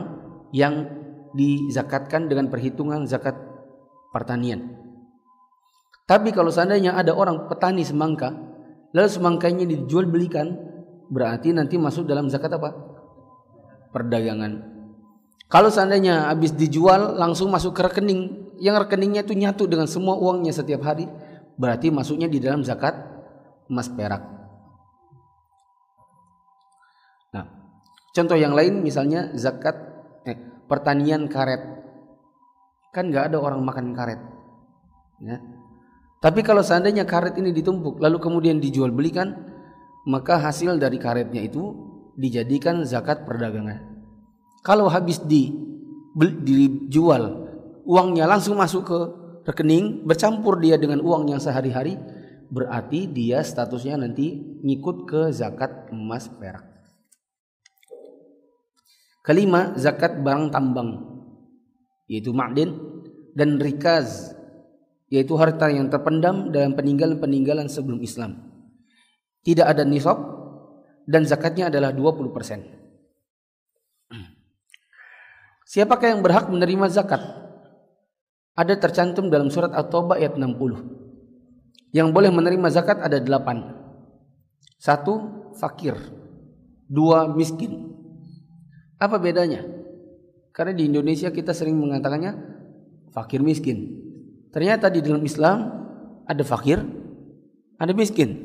yang dizakatkan dengan perhitungan zakat pertanian. Tapi kalau seandainya ada orang petani semangka, lalu semangkanya dijual belikan, berarti nanti masuk dalam zakat apa? Perdagangan. Kalau seandainya habis dijual langsung masuk ke rekening, yang rekeningnya itu nyatu dengan semua uangnya setiap hari, berarti masuknya di dalam zakat emas perak. Nah, contoh yang lain misalnya zakat eh, pertanian karet. Kan nggak ada orang makan karet. Ya. Tapi kalau seandainya karet ini ditumpuk lalu kemudian dijual belikan, maka hasil dari karetnya itu dijadikan zakat perdagangan. Kalau habis di dijual, uangnya langsung masuk ke rekening, bercampur dia dengan uang yang sehari-hari, berarti dia statusnya nanti ngikut ke zakat emas perak. Kelima, zakat barang tambang, yaitu ma'din dan rikaz, yaitu harta yang terpendam dalam peninggalan-peninggalan sebelum Islam. Tidak ada nisab dan zakatnya adalah 20 persen. Siapakah yang berhak menerima zakat? Ada tercantum dalam surat At-Taubah ayat 60. Yang boleh menerima zakat ada delapan. Satu, fakir. Dua, miskin. Apa bedanya? Karena di Indonesia kita sering mengatakannya fakir miskin. Ternyata di dalam Islam ada fakir, ada miskin.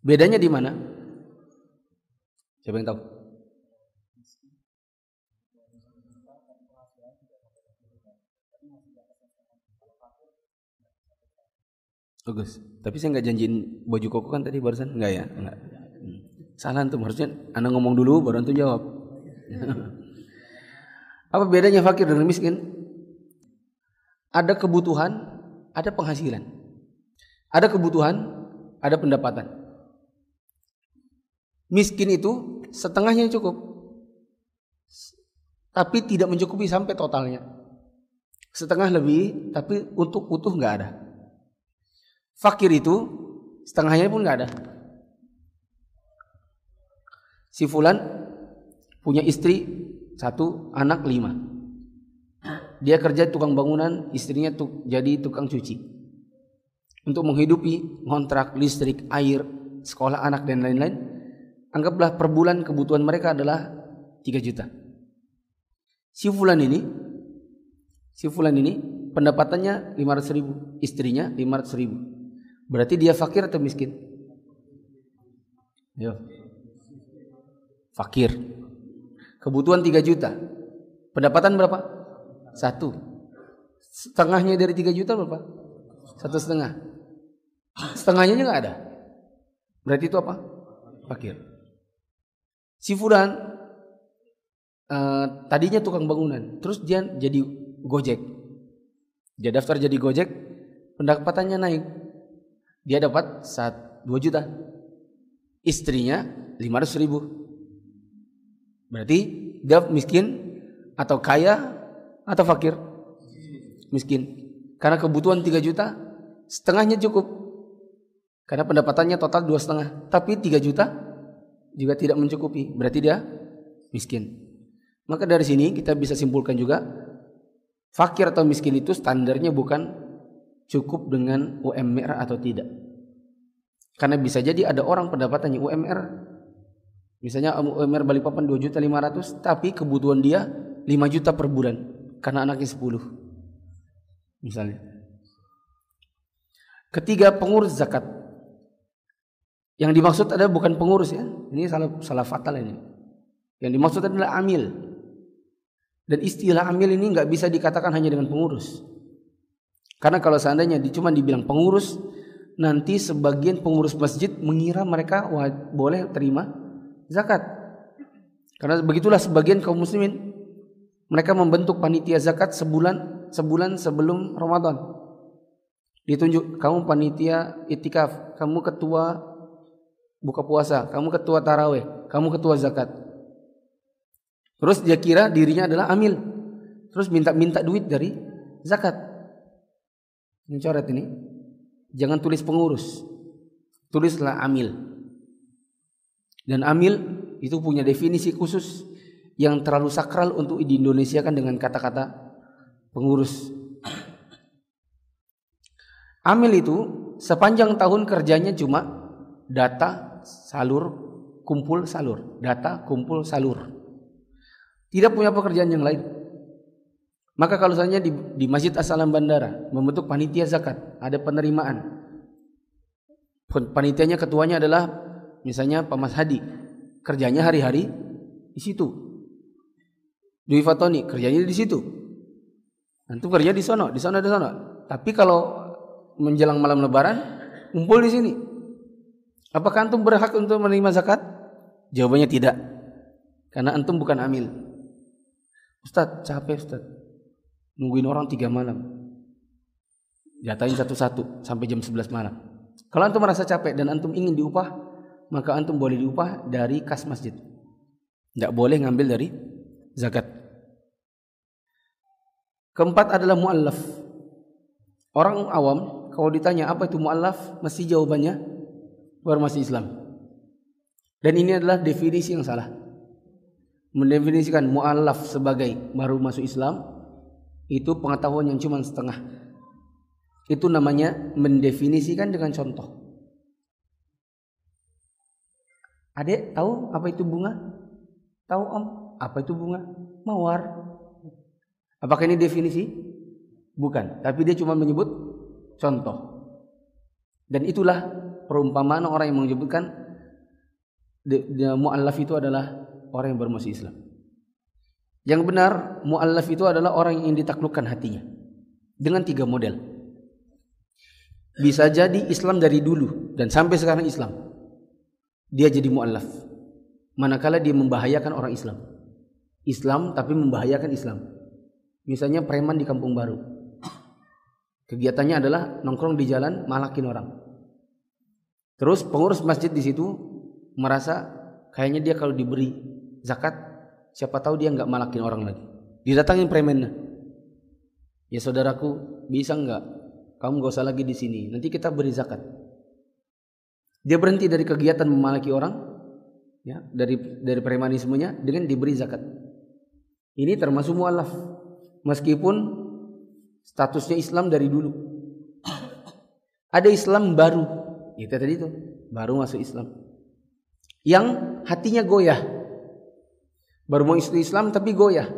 Bedanya di mana? Siapa yang tahu? Bagus. Tapi saya nggak janjiin baju koko kan tadi barusan nggak ya? Enggak. Hmm. Salah tuh harusnya anda ngomong dulu baru antum jawab. Apa bedanya fakir dengan miskin? Ada kebutuhan, ada penghasilan. Ada kebutuhan, ada pendapatan. Miskin itu setengahnya cukup. Tapi tidak mencukupi sampai totalnya. Setengah lebih, tapi untuk utuh nggak ada. Fakir itu setengahnya pun nggak ada. Si Fulan punya istri satu, anak lima. Dia kerja tukang bangunan, istrinya tuk, jadi tukang cuci. Untuk menghidupi kontrak listrik, air, sekolah anak dan lain-lain, anggaplah per bulan kebutuhan mereka adalah 3 juta. Si Fulan ini, si Fulan ini pendapatannya 500 ribu, istrinya 500 ribu. Berarti dia fakir atau miskin? Yo. Fakir. Kebutuhan 3 juta. Pendapatan berapa? Satu. Setengahnya dari 3 juta berapa? Satu setengah. Setengahnya nggak ada. Berarti itu apa? Fakir. Si Fulan uh, tadinya tukang bangunan, terus dia jadi Gojek. Dia daftar jadi Gojek, pendapatannya naik dia dapat saat 2 juta. Istrinya 500 ribu. Berarti dia miskin atau kaya atau fakir? Miskin. Karena kebutuhan 3 juta, setengahnya cukup. Karena pendapatannya total dua setengah, tapi 3 juta juga tidak mencukupi, berarti dia miskin. Maka dari sini kita bisa simpulkan juga fakir atau miskin itu standarnya bukan cukup dengan UMR atau tidak. Karena bisa jadi ada orang pendapatannya UMR misalnya UMR Balikpapan 2 juta 500 tapi kebutuhan dia 5 juta per bulan karena anaknya 10 misalnya. Ketiga pengurus zakat. Yang dimaksud adalah bukan pengurus ya. Ini salah salah fatal ini. Yang dimaksud adalah amil. Dan istilah amil ini nggak bisa dikatakan hanya dengan pengurus. Karena kalau seandainya cuma dibilang pengurus, nanti sebagian pengurus masjid mengira mereka boleh terima zakat. Karena begitulah sebagian kaum muslimin mereka membentuk panitia zakat sebulan sebulan sebelum Ramadan. Ditunjuk kamu panitia itikaf, kamu ketua buka puasa, kamu ketua taraweh, kamu ketua zakat. Terus dia kira dirinya adalah amil. Terus minta-minta duit dari zakat. Ini coret ini. Jangan tulis pengurus. Tulislah amil. Dan amil itu punya definisi khusus yang terlalu sakral untuk di Indonesia kan dengan kata-kata pengurus. Amil itu sepanjang tahun kerjanya cuma data, salur, kumpul, salur. Data, kumpul, salur. Tidak punya pekerjaan yang lain. Maka kalau misalnya di, di Masjid Asalam Bandara membentuk panitia zakat, ada penerimaan. Panitianya ketuanya adalah misalnya Pak Mas Hadi. Kerjanya hari-hari di situ. Dwi Fatoni kerjanya di situ. Antum kerja di sono, di sono, di sono. Tapi kalau menjelang malam lebaran kumpul di sini. Apakah antum berhak untuk menerima zakat? Jawabannya tidak. Karena antum bukan amil. Ustaz, capek Ustaz. Nungguin orang tiga malam. Jatahin satu-satu sampai jam 11 malam. Kalau antum merasa capek dan antum ingin diupah, maka antum boleh diupah dari kas masjid. Tidak boleh ngambil dari zakat. Keempat adalah mu'allaf. Orang awam kalau ditanya apa itu mu'allaf, mesti jawabannya baru masih Islam. Dan ini adalah definisi yang salah. Mendefinisikan mu'allaf sebagai baru masuk Islam itu pengetahuan yang cuma setengah. Itu namanya mendefinisikan dengan contoh. Adek tahu apa itu bunga? Tahu om apa itu bunga? Mawar. Apakah ini definisi? Bukan, tapi dia cuma menyebut contoh. Dan itulah perumpamaan orang yang menyebutkan mu'allaf itu adalah orang yang bermasuk Islam. Yang benar, mu'allaf itu adalah orang yang ditaklukkan hatinya. Dengan tiga model. Bisa jadi Islam dari dulu dan sampai sekarang Islam. Dia jadi mu'allaf. Manakala dia membahayakan orang Islam. Islam tapi membahayakan Islam. Misalnya preman di kampung baru Kegiatannya adalah nongkrong di jalan malakin orang. Terus pengurus masjid di situ merasa kayaknya dia kalau diberi zakat siapa tahu dia nggak malakin orang lagi. Didatangin premennya. Ya saudaraku bisa nggak kamu nggak usah lagi di sini. Nanti kita beri zakat. Dia berhenti dari kegiatan memalaki orang ya dari dari premanismenya dengan diberi zakat. Ini termasuk mualaf. Meskipun Statusnya Islam dari dulu. Ada Islam baru. Itu tadi itu, baru masuk Islam. Yang hatinya goyah. Baru mau istri Islam tapi goyah.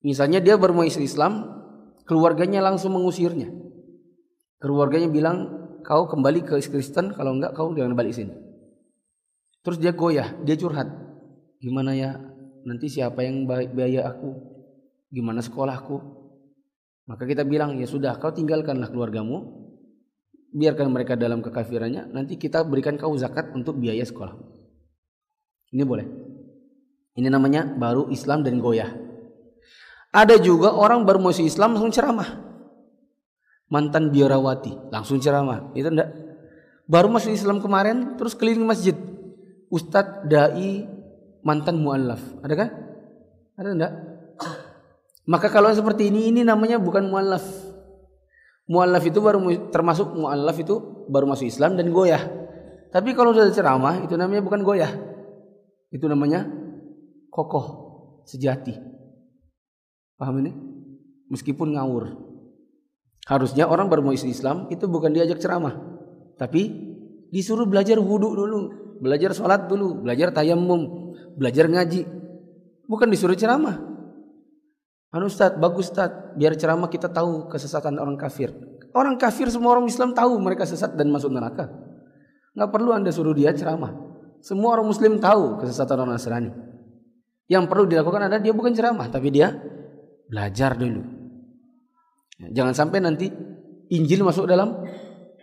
Misalnya dia baru mau istri Islam, keluarganya langsung mengusirnya. Keluarganya bilang, kau kembali ke Kristen, kalau enggak kau jangan balik sini. Terus dia goyah, dia curhat. Gimana ya, nanti siapa yang biaya aku? Gimana sekolahku? Maka kita bilang ya sudah kau tinggalkanlah keluargamu, biarkan mereka dalam kekafirannya, nanti kita berikan kau zakat untuk biaya sekolah. Ini boleh. Ini namanya baru Islam dan goyah. Ada juga orang baru masuk Islam langsung ceramah. Mantan biarawati langsung ceramah. Itu enggak. Baru masuk Islam kemarin terus keliling masjid. Ustadz, dai, mantan muallaf. Ada kan? Ada enggak? Maka kalau seperti ini ini namanya bukan muallaf. Muallaf itu baru termasuk muallaf itu baru masuk Islam dan goyah. Tapi kalau sudah ceramah itu namanya bukan goyah. Itu namanya kokoh sejati. Paham ini? Meskipun ngawur. Harusnya orang baru mau Islam itu bukan diajak ceramah, tapi disuruh belajar wudhu dulu, belajar sholat dulu, belajar tayamum, belajar ngaji. Bukan disuruh ceramah. Anu Ustaz, bagus Ustaz, biar ceramah kita tahu kesesatan orang kafir. Orang kafir semua orang Islam tahu mereka sesat dan masuk neraka. Nggak perlu anda suruh dia ceramah. Semua orang Muslim tahu kesesatan orang Nasrani. Yang perlu dilakukan adalah dia bukan ceramah, tapi dia belajar dulu. Jangan sampai nanti Injil masuk dalam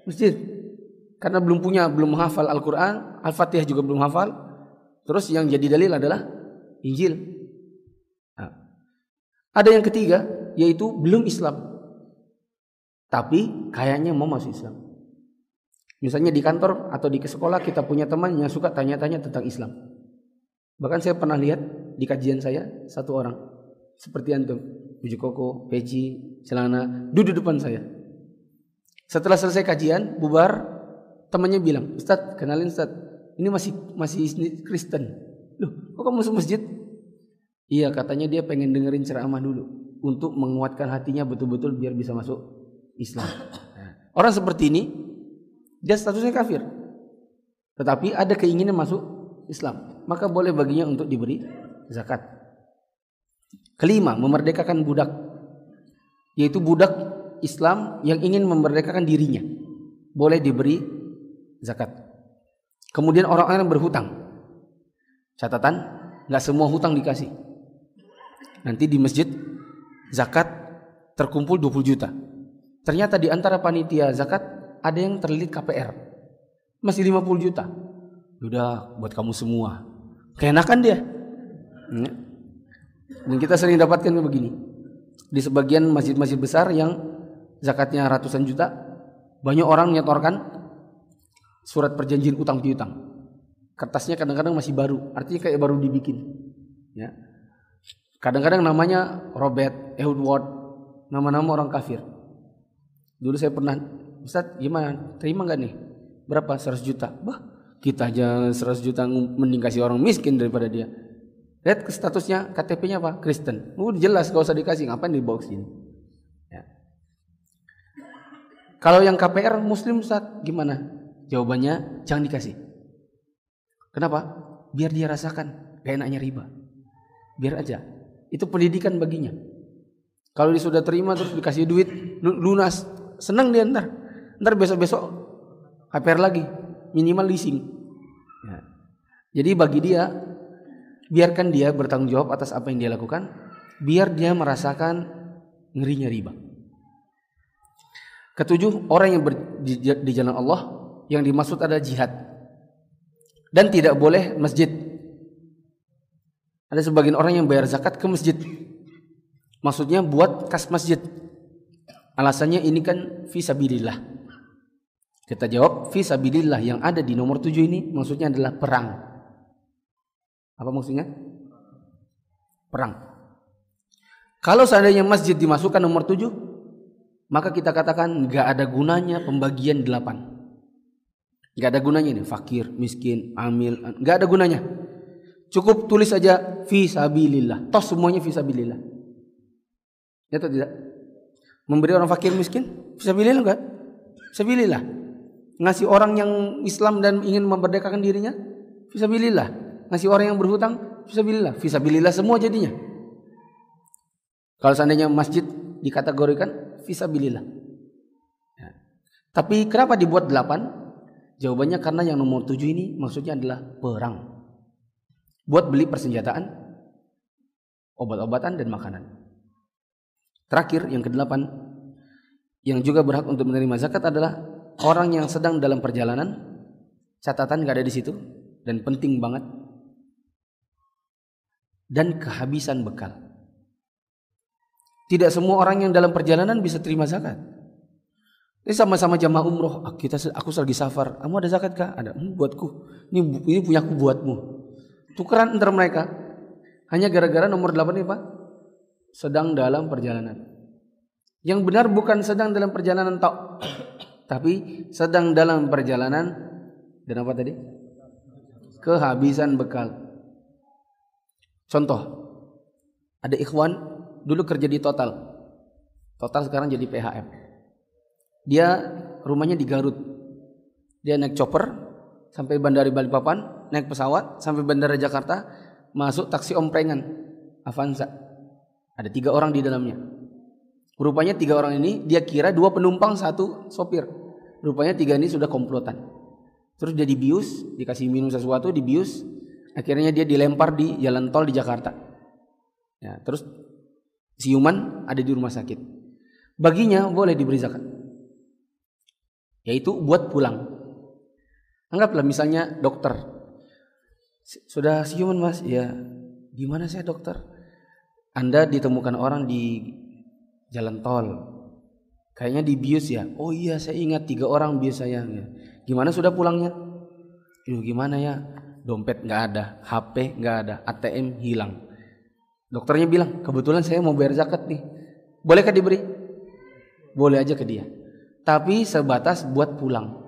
masjid. Karena belum punya, belum menghafal Al-Quran, Al-Fatihah juga belum hafal. Terus yang jadi dalil adalah Injil. Ada yang ketiga, yaitu belum Islam. Tapi kayaknya mau masuk Islam. Misalnya di kantor atau di sekolah kita punya teman yang suka tanya-tanya tentang Islam. Bahkan saya pernah lihat di kajian saya satu orang seperti antum, baju koko, peci, celana, duduk depan saya. Setelah selesai kajian, bubar, temannya bilang, Ustaz, kenalin Ustaz, ini masih masih Kristen. Loh, kok kamu masuk masjid? Iya katanya dia pengen dengerin ceramah dulu untuk menguatkan hatinya betul-betul biar bisa masuk Islam. Orang seperti ini dia statusnya kafir. Tetapi ada keinginan masuk Islam, maka boleh baginya untuk diberi zakat. Kelima, memerdekakan budak. Yaitu budak Islam yang ingin memerdekakan dirinya. Boleh diberi zakat. Kemudian orang-orang yang berhutang. Catatan, nggak semua hutang dikasih. Nanti di masjid zakat terkumpul 20 juta. Ternyata di antara panitia zakat ada yang terlilit KPR. Masih 50 juta. Udah buat kamu semua. Keenakan dia. Hmm. Dan kita sering dapatkan begini. Di sebagian masjid-masjid besar yang zakatnya ratusan juta, banyak orang nyetorkan surat perjanjian utang piutang. Kertasnya kadang-kadang masih baru, artinya kayak baru dibikin. Ya. Kadang-kadang namanya Robert, Edward, nama-nama orang kafir. Dulu saya pernah, Ustaz gimana, terima nggak nih? Berapa? 100 juta. Bah, kita aja 100 juta mending kasih orang miskin daripada dia. Lihat ke statusnya, KTP-nya apa? Kristen. Udah jelas, gak usah dikasih. Ngapain dibawa sini? Ya. Kalau yang KPR Muslim Ustaz, gimana? Jawabannya, jangan dikasih. Kenapa? Biar dia rasakan gak enaknya riba. Biar aja. Itu pendidikan baginya. Kalau dia sudah terima terus dikasih duit lunas, senang dia ntar. Ntar besok-besok KPR lagi, minimal leasing. Ya. Jadi bagi dia, biarkan dia bertanggung jawab atas apa yang dia lakukan, biar dia merasakan ngerinya riba. Ketujuh, orang yang ber, di, jalan Allah yang dimaksud adalah jihad. Dan tidak boleh masjid ada sebagian orang yang bayar zakat ke masjid. Maksudnya buat kas masjid. Alasannya ini kan visabilillah. Kita jawab visabilillah yang ada di nomor tujuh ini maksudnya adalah perang. Apa maksudnya? Perang. Kalau seandainya masjid dimasukkan nomor tujuh, maka kita katakan nggak ada gunanya pembagian delapan. Nggak ada gunanya nih, fakir, miskin, amil, nggak ada gunanya. Cukup tulis saja fi sabilillah. Tos semuanya fi sabilillah. Ya atau tidak? Memberi orang fakir miskin fi sabilillah enggak? Sabilillah. Ngasih orang yang Islam dan ingin memerdekakan dirinya fi sabilillah. Ngasih orang yang berhutang fi sabilillah. Fi sabilillah semua jadinya. Kalau seandainya masjid dikategorikan fi sabilillah. Ya. Tapi kenapa dibuat delapan? Jawabannya karena yang nomor tujuh ini maksudnya adalah perang buat beli persenjataan, obat-obatan dan makanan. Terakhir yang kedelapan yang juga berhak untuk menerima zakat adalah orang yang sedang dalam perjalanan catatan nggak ada di situ dan penting banget dan kehabisan bekal. Tidak semua orang yang dalam perjalanan bisa terima zakat. Ini sama-sama jamaah umroh. Ah, kita aku lagi safar. Kamu ada zakat kah? Ada. Hmm, buatku. Ini ini punya aku buatmu tukeran antara mereka hanya gara-gara nomor 8 ini Pak sedang dalam perjalanan. Yang benar bukan sedang dalam perjalanan tok, tapi sedang dalam perjalanan dan apa tadi? Kehabisan bekal. Contoh, ada ikhwan dulu kerja di Total. Total sekarang jadi PHM. Dia rumahnya di Garut. Dia naik chopper sampai bandara Balikpapan, naik pesawat sampai bandara Jakarta, masuk taksi omprengan Avanza. Ada tiga orang di dalamnya. Rupanya tiga orang ini dia kira dua penumpang satu sopir. Rupanya tiga ini sudah komplotan. Terus dia dibius, dikasih minum sesuatu, dibius. Akhirnya dia dilempar di jalan tol di Jakarta. Ya, terus siuman ada di rumah sakit. Baginya boleh diberi zakat. Yaitu buat pulang. Anggaplah misalnya dokter. Sudah siuman mas? Ya. Gimana saya dokter? Anda ditemukan orang di jalan tol. Kayaknya dibius ya. Oh iya saya ingat tiga orang bius saya. Ya. Gimana sudah pulangnya? Yuh, gimana ya? Dompet nggak ada, HP nggak ada, ATM hilang. Dokternya bilang, kebetulan saya mau bayar zakat nih. Bolehkah diberi? Boleh aja ke dia. Tapi sebatas buat pulang.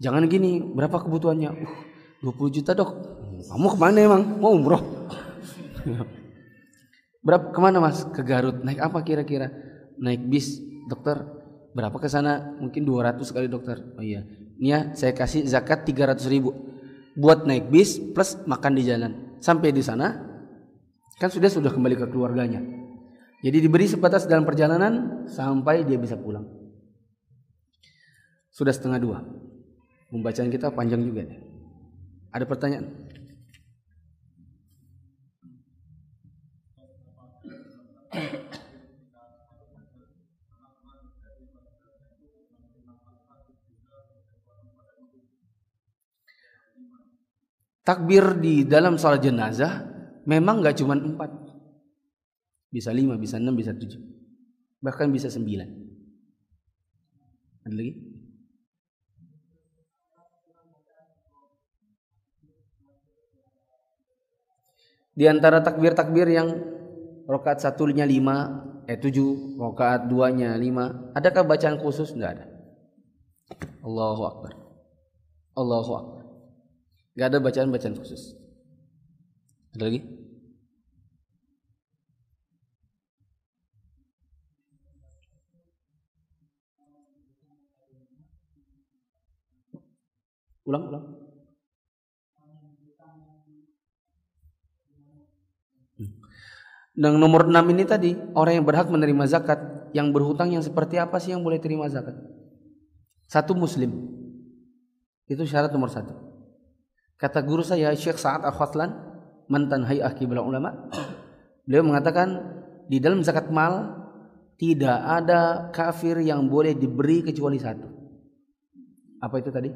Jangan gini, berapa kebutuhannya? Uh, 20 juta dok. Kamu ke mana emang? Mau umroh? berapa ke mana mas? Ke Garut. Naik apa kira-kira? Naik bis, dokter. Berapa ke sana? Mungkin 200 kali dokter. Oh iya. Ya saya kasih zakat 300 ribu. Buat naik bis plus makan di jalan. Sampai di sana kan sudah sudah kembali ke keluarganya. Jadi diberi sebatas dalam perjalanan sampai dia bisa pulang. Sudah setengah dua. Pembacaan kita panjang juga. Ada pertanyaan? takbir di dalam sholat jenazah memang nggak cuma empat, bisa lima, bisa enam, bisa tujuh, bahkan bisa sembilan. Ada lagi? Di antara takbir-takbir yang rokaat satunya lima, eh tujuh, rokaat duanya lima, adakah bacaan khusus? Enggak ada. Allahu Akbar. Allahu Akbar. Gak ada bacaan-bacaan khusus. Ada lagi? Ulang, ulang. Dan nomor 6 ini tadi, orang yang berhak menerima zakat, yang berhutang yang seperti apa sih yang boleh terima zakat? Satu muslim. Itu syarat nomor satu. Kata guru saya Syekh Sa'ad Al-Khatlan, mantan hayah kiblat ulama, beliau mengatakan di dalam zakat mal tidak ada kafir yang boleh diberi kecuali satu. Apa itu tadi?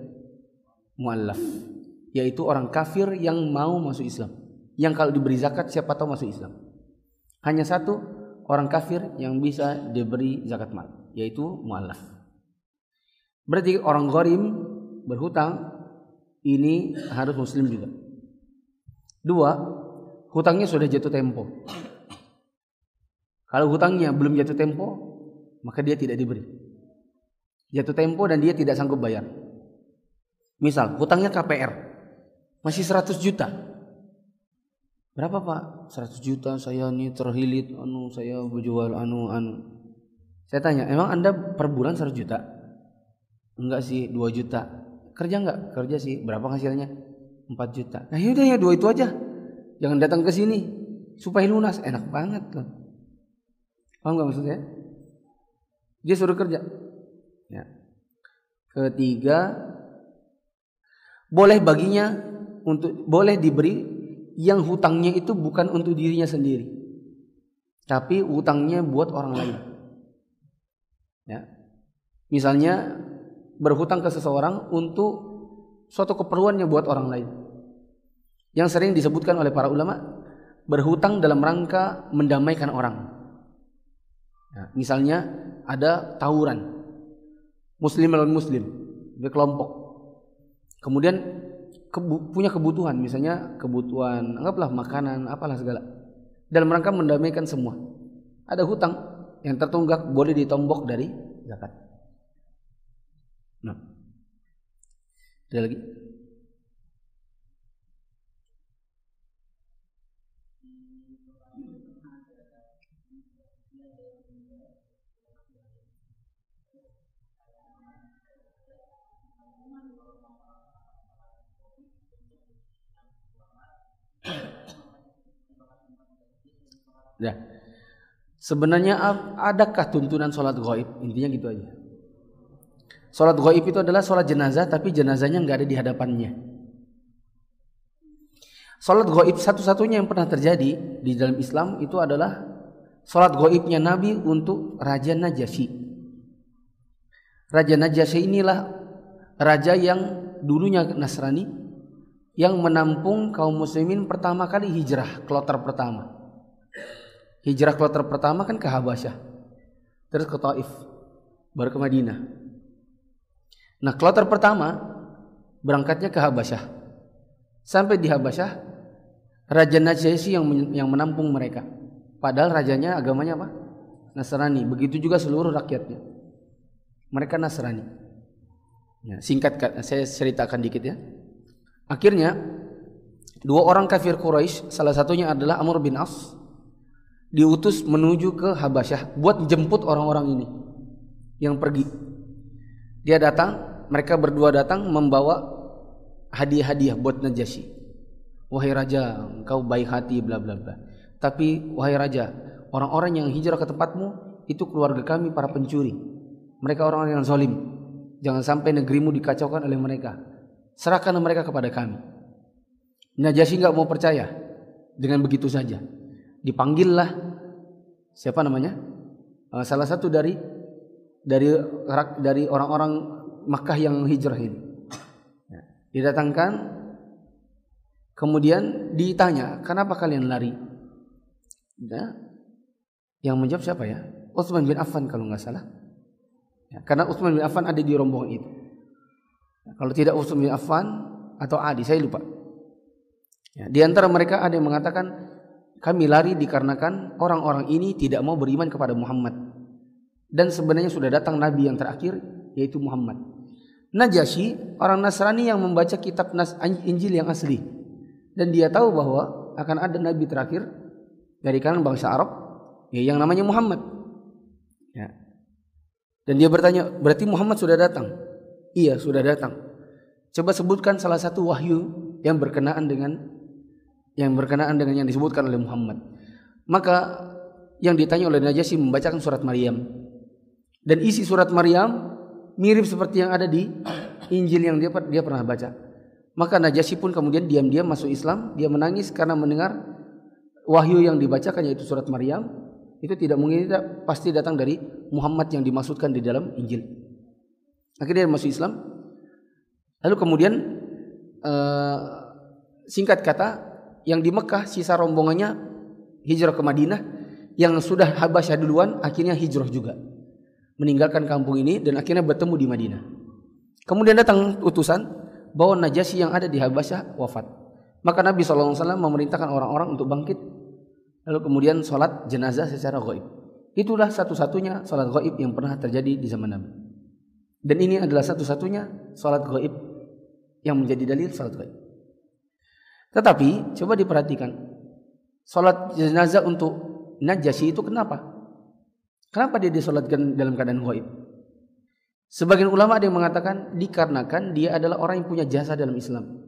Muallaf, yaitu orang kafir yang mau masuk Islam. Yang kalau diberi zakat siapa tahu masuk Islam. Hanya satu orang kafir yang bisa diberi zakat mal, yaitu muallaf. Berarti orang gharim berhutang ini harus muslim juga. Dua, hutangnya sudah jatuh tempo. Kalau hutangnya belum jatuh tempo, maka dia tidak diberi. Jatuh tempo dan dia tidak sanggup bayar. Misal, hutangnya KPR. Masih 100 juta. Berapa pak? 100 juta saya ini terhilit, anu saya berjual anu anu. Saya tanya, emang anda per bulan 100 juta? Enggak sih, 2 juta. Kerja nggak kerja sih. Berapa hasilnya? 4 juta. Nah yaudah ya dua itu aja. Jangan datang ke sini. Supaya lunas. Enak banget loh. Paham nggak maksudnya dia suruh kerja. Ya. Ketiga boleh baginya untuk boleh diberi yang hutangnya itu bukan untuk dirinya sendiri tapi hutangnya buat orang lain ya misalnya berhutang ke seseorang untuk suatu keperluannya buat orang lain. Yang sering disebutkan oleh para ulama berhutang dalam rangka mendamaikan orang. Ya, misalnya ada tawuran muslim melawan muslim kelompok. Kemudian kebu punya kebutuhan, misalnya kebutuhan anggaplah makanan, apalah segala. Dalam rangka mendamaikan semua. Ada hutang yang tertunggak boleh ditombok dari zakat. Nah. Ada lagi? Ya. Sebenarnya adakah tuntunan sholat gaib? Intinya gitu aja. Sholat gaib itu adalah sholat jenazah, tapi jenazahnya nggak ada di hadapannya. Sholat gaib satu-satunya yang pernah terjadi di dalam Islam itu adalah sholat gaibnya Nabi untuk Raja Najasyi. Raja Najasyi inilah raja yang dulunya Nasrani yang menampung kaum muslimin pertama kali hijrah kloter pertama. Hijrah kloter pertama kan ke Habasyah. Terus ke Taif. Baru ke Madinah. Nah kloter pertama berangkatnya ke Habasyah. Sampai di Habasyah Raja Najasyi yang yang menampung mereka. Padahal rajanya agamanya apa? Nasrani. Begitu juga seluruh rakyatnya. Mereka Nasrani. Ya, singkat saya ceritakan dikit ya. Akhirnya dua orang kafir Quraisy, salah satunya adalah Amr bin As diutus menuju ke Habasyah buat jemput orang-orang ini yang pergi. Dia datang, mereka berdua datang membawa hadiah-hadiah buat Najasyi. Wahai raja, engkau baik hati bla bla bla. Tapi wahai raja, orang-orang yang hijrah ke tempatmu itu keluarga kami para pencuri. Mereka orang-orang yang zalim. Jangan sampai negerimu dikacaukan oleh mereka. Serahkan mereka kepada kami. Najasyi nggak mau percaya dengan begitu saja dipanggillah siapa namanya? Uh, salah satu dari dari dari orang-orang Makkah yang hijrah ini. Ya, didatangkan kemudian ditanya kenapa kalian lari? Ya, yang menjawab siapa ya? Utsman bin Affan kalau nggak salah. Ya, karena Utsman bin Affan ada di rombongan itu. Ya, kalau tidak Utsman bin Affan atau Adi saya lupa. Ya, di antara mereka ada yang mengatakan kami lari dikarenakan orang-orang ini tidak mau beriman kepada Muhammad. Dan sebenarnya sudah datang Nabi yang terakhir yaitu Muhammad. Najasyi orang Nasrani yang membaca kitab Injil yang asli. Dan dia tahu bahwa akan ada Nabi terakhir dari kalangan bangsa Arab ya, yang namanya Muhammad. Ya. Dan dia bertanya, berarti Muhammad sudah datang? Iya, sudah datang. Coba sebutkan salah satu wahyu yang berkenaan dengan yang berkenaan dengan yang disebutkan oleh Muhammad. Maka yang ditanya oleh Najasyi membacakan surat Maryam. Dan isi surat Maryam mirip seperti yang ada di Injil yang dia dia pernah baca. Maka Najasyi pun kemudian diam-diam masuk Islam, dia menangis karena mendengar wahyu yang dibacakan yaitu surat Maryam itu tidak mungkin tidak pasti datang dari Muhammad yang dimaksudkan di dalam Injil. Akhirnya dia masuk Islam. Lalu kemudian uh, singkat kata yang di Mekah sisa rombongannya hijrah ke Madinah yang sudah Habasyah duluan akhirnya hijrah juga. Meninggalkan kampung ini dan akhirnya bertemu di Madinah. Kemudian datang utusan bahwa Najasyi yang ada di Habasyah wafat. Maka Nabi SAW memerintahkan orang-orang untuk bangkit lalu kemudian sholat jenazah secara gaib itulah satu-satunya sholat gaib yang pernah terjadi di zaman Nabi. Dan ini adalah satu-satunya sholat gaib yang menjadi dalil sholat gaib tetapi coba diperhatikan. Salat jenazah untuk Najasyi itu kenapa? Kenapa dia disolatkan dalam keadaan gaib? Sebagian ulama ada yang mengatakan dikarenakan dia adalah orang yang punya jasa dalam Islam.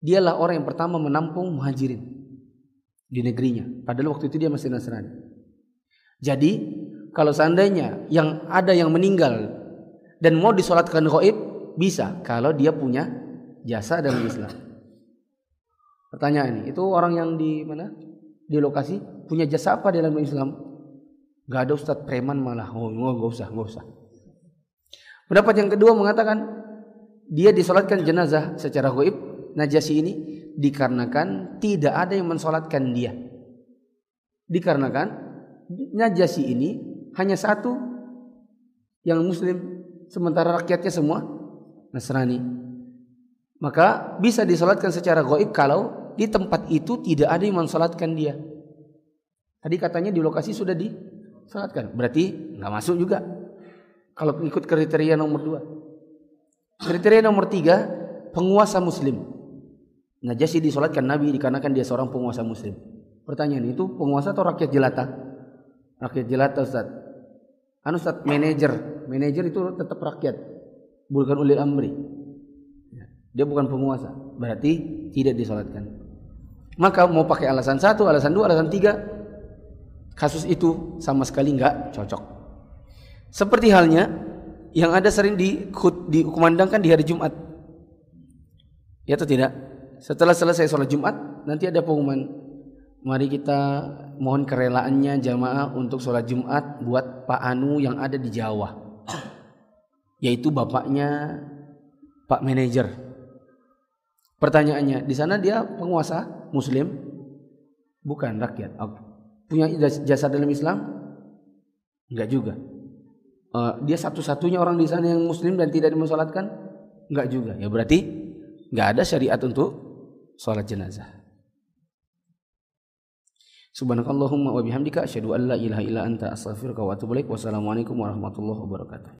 Dialah orang yang pertama menampung muhajirin di negerinya. Padahal waktu itu dia masih Nasrani. Jadi kalau seandainya yang ada yang meninggal dan mau disolatkan gaib bisa kalau dia punya jasa dalam Islam. Pertanyaan ini, itu orang yang di mana? Di lokasi punya jasa apa dalam Islam? Gak ada ustadz preman malah. Oh, nggak usah, nggak usah. Pendapat yang kedua mengatakan dia disolatkan jenazah secara goib Najasi ini dikarenakan tidak ada yang mensolatkan dia. Dikarenakan Najasi ini hanya satu yang muslim sementara rakyatnya semua Nasrani. Maka bisa disolatkan secara goib kalau di tempat itu tidak ada yang mensolatkan dia. Tadi katanya di lokasi sudah disolatkan, berarti nggak masuk juga. Kalau ikut kriteria nomor dua, kriteria nomor tiga penguasa Muslim. Najasyi disolatkan Nabi dikarenakan dia seorang penguasa Muslim. Pertanyaan itu penguasa atau rakyat jelata? Rakyat jelata Ustaz. anu Ustaz manajer manajer itu tetap rakyat bukan ulil amri dia bukan penguasa berarti tidak disolatkan maka mau pakai alasan satu alasan dua alasan tiga kasus itu sama sekali nggak cocok. Seperti halnya yang ada sering di, dikumandangkan di hari Jumat. Ya atau tidak? Setelah selesai sholat Jumat nanti ada pengumuman. Mari kita mohon kerelaannya jamaah untuk sholat Jumat buat Pak Anu yang ada di Jawa. Yaitu bapaknya Pak manajer pertanyaannya di sana dia penguasa muslim? Bukan rakyat. Punya jasa dalam Islam? Enggak juga. Uh, dia satu-satunya orang di sana yang muslim dan tidak dimusolatkan? Enggak juga. Ya berarti enggak ada syariat untuk sholat jenazah. Subhanakallahumma wa bihamdika asyhadu an la ilaha illa anta astaghfiruka wa atubu ilaik. Wassalamualaikum warahmatullahi wabarakatuh.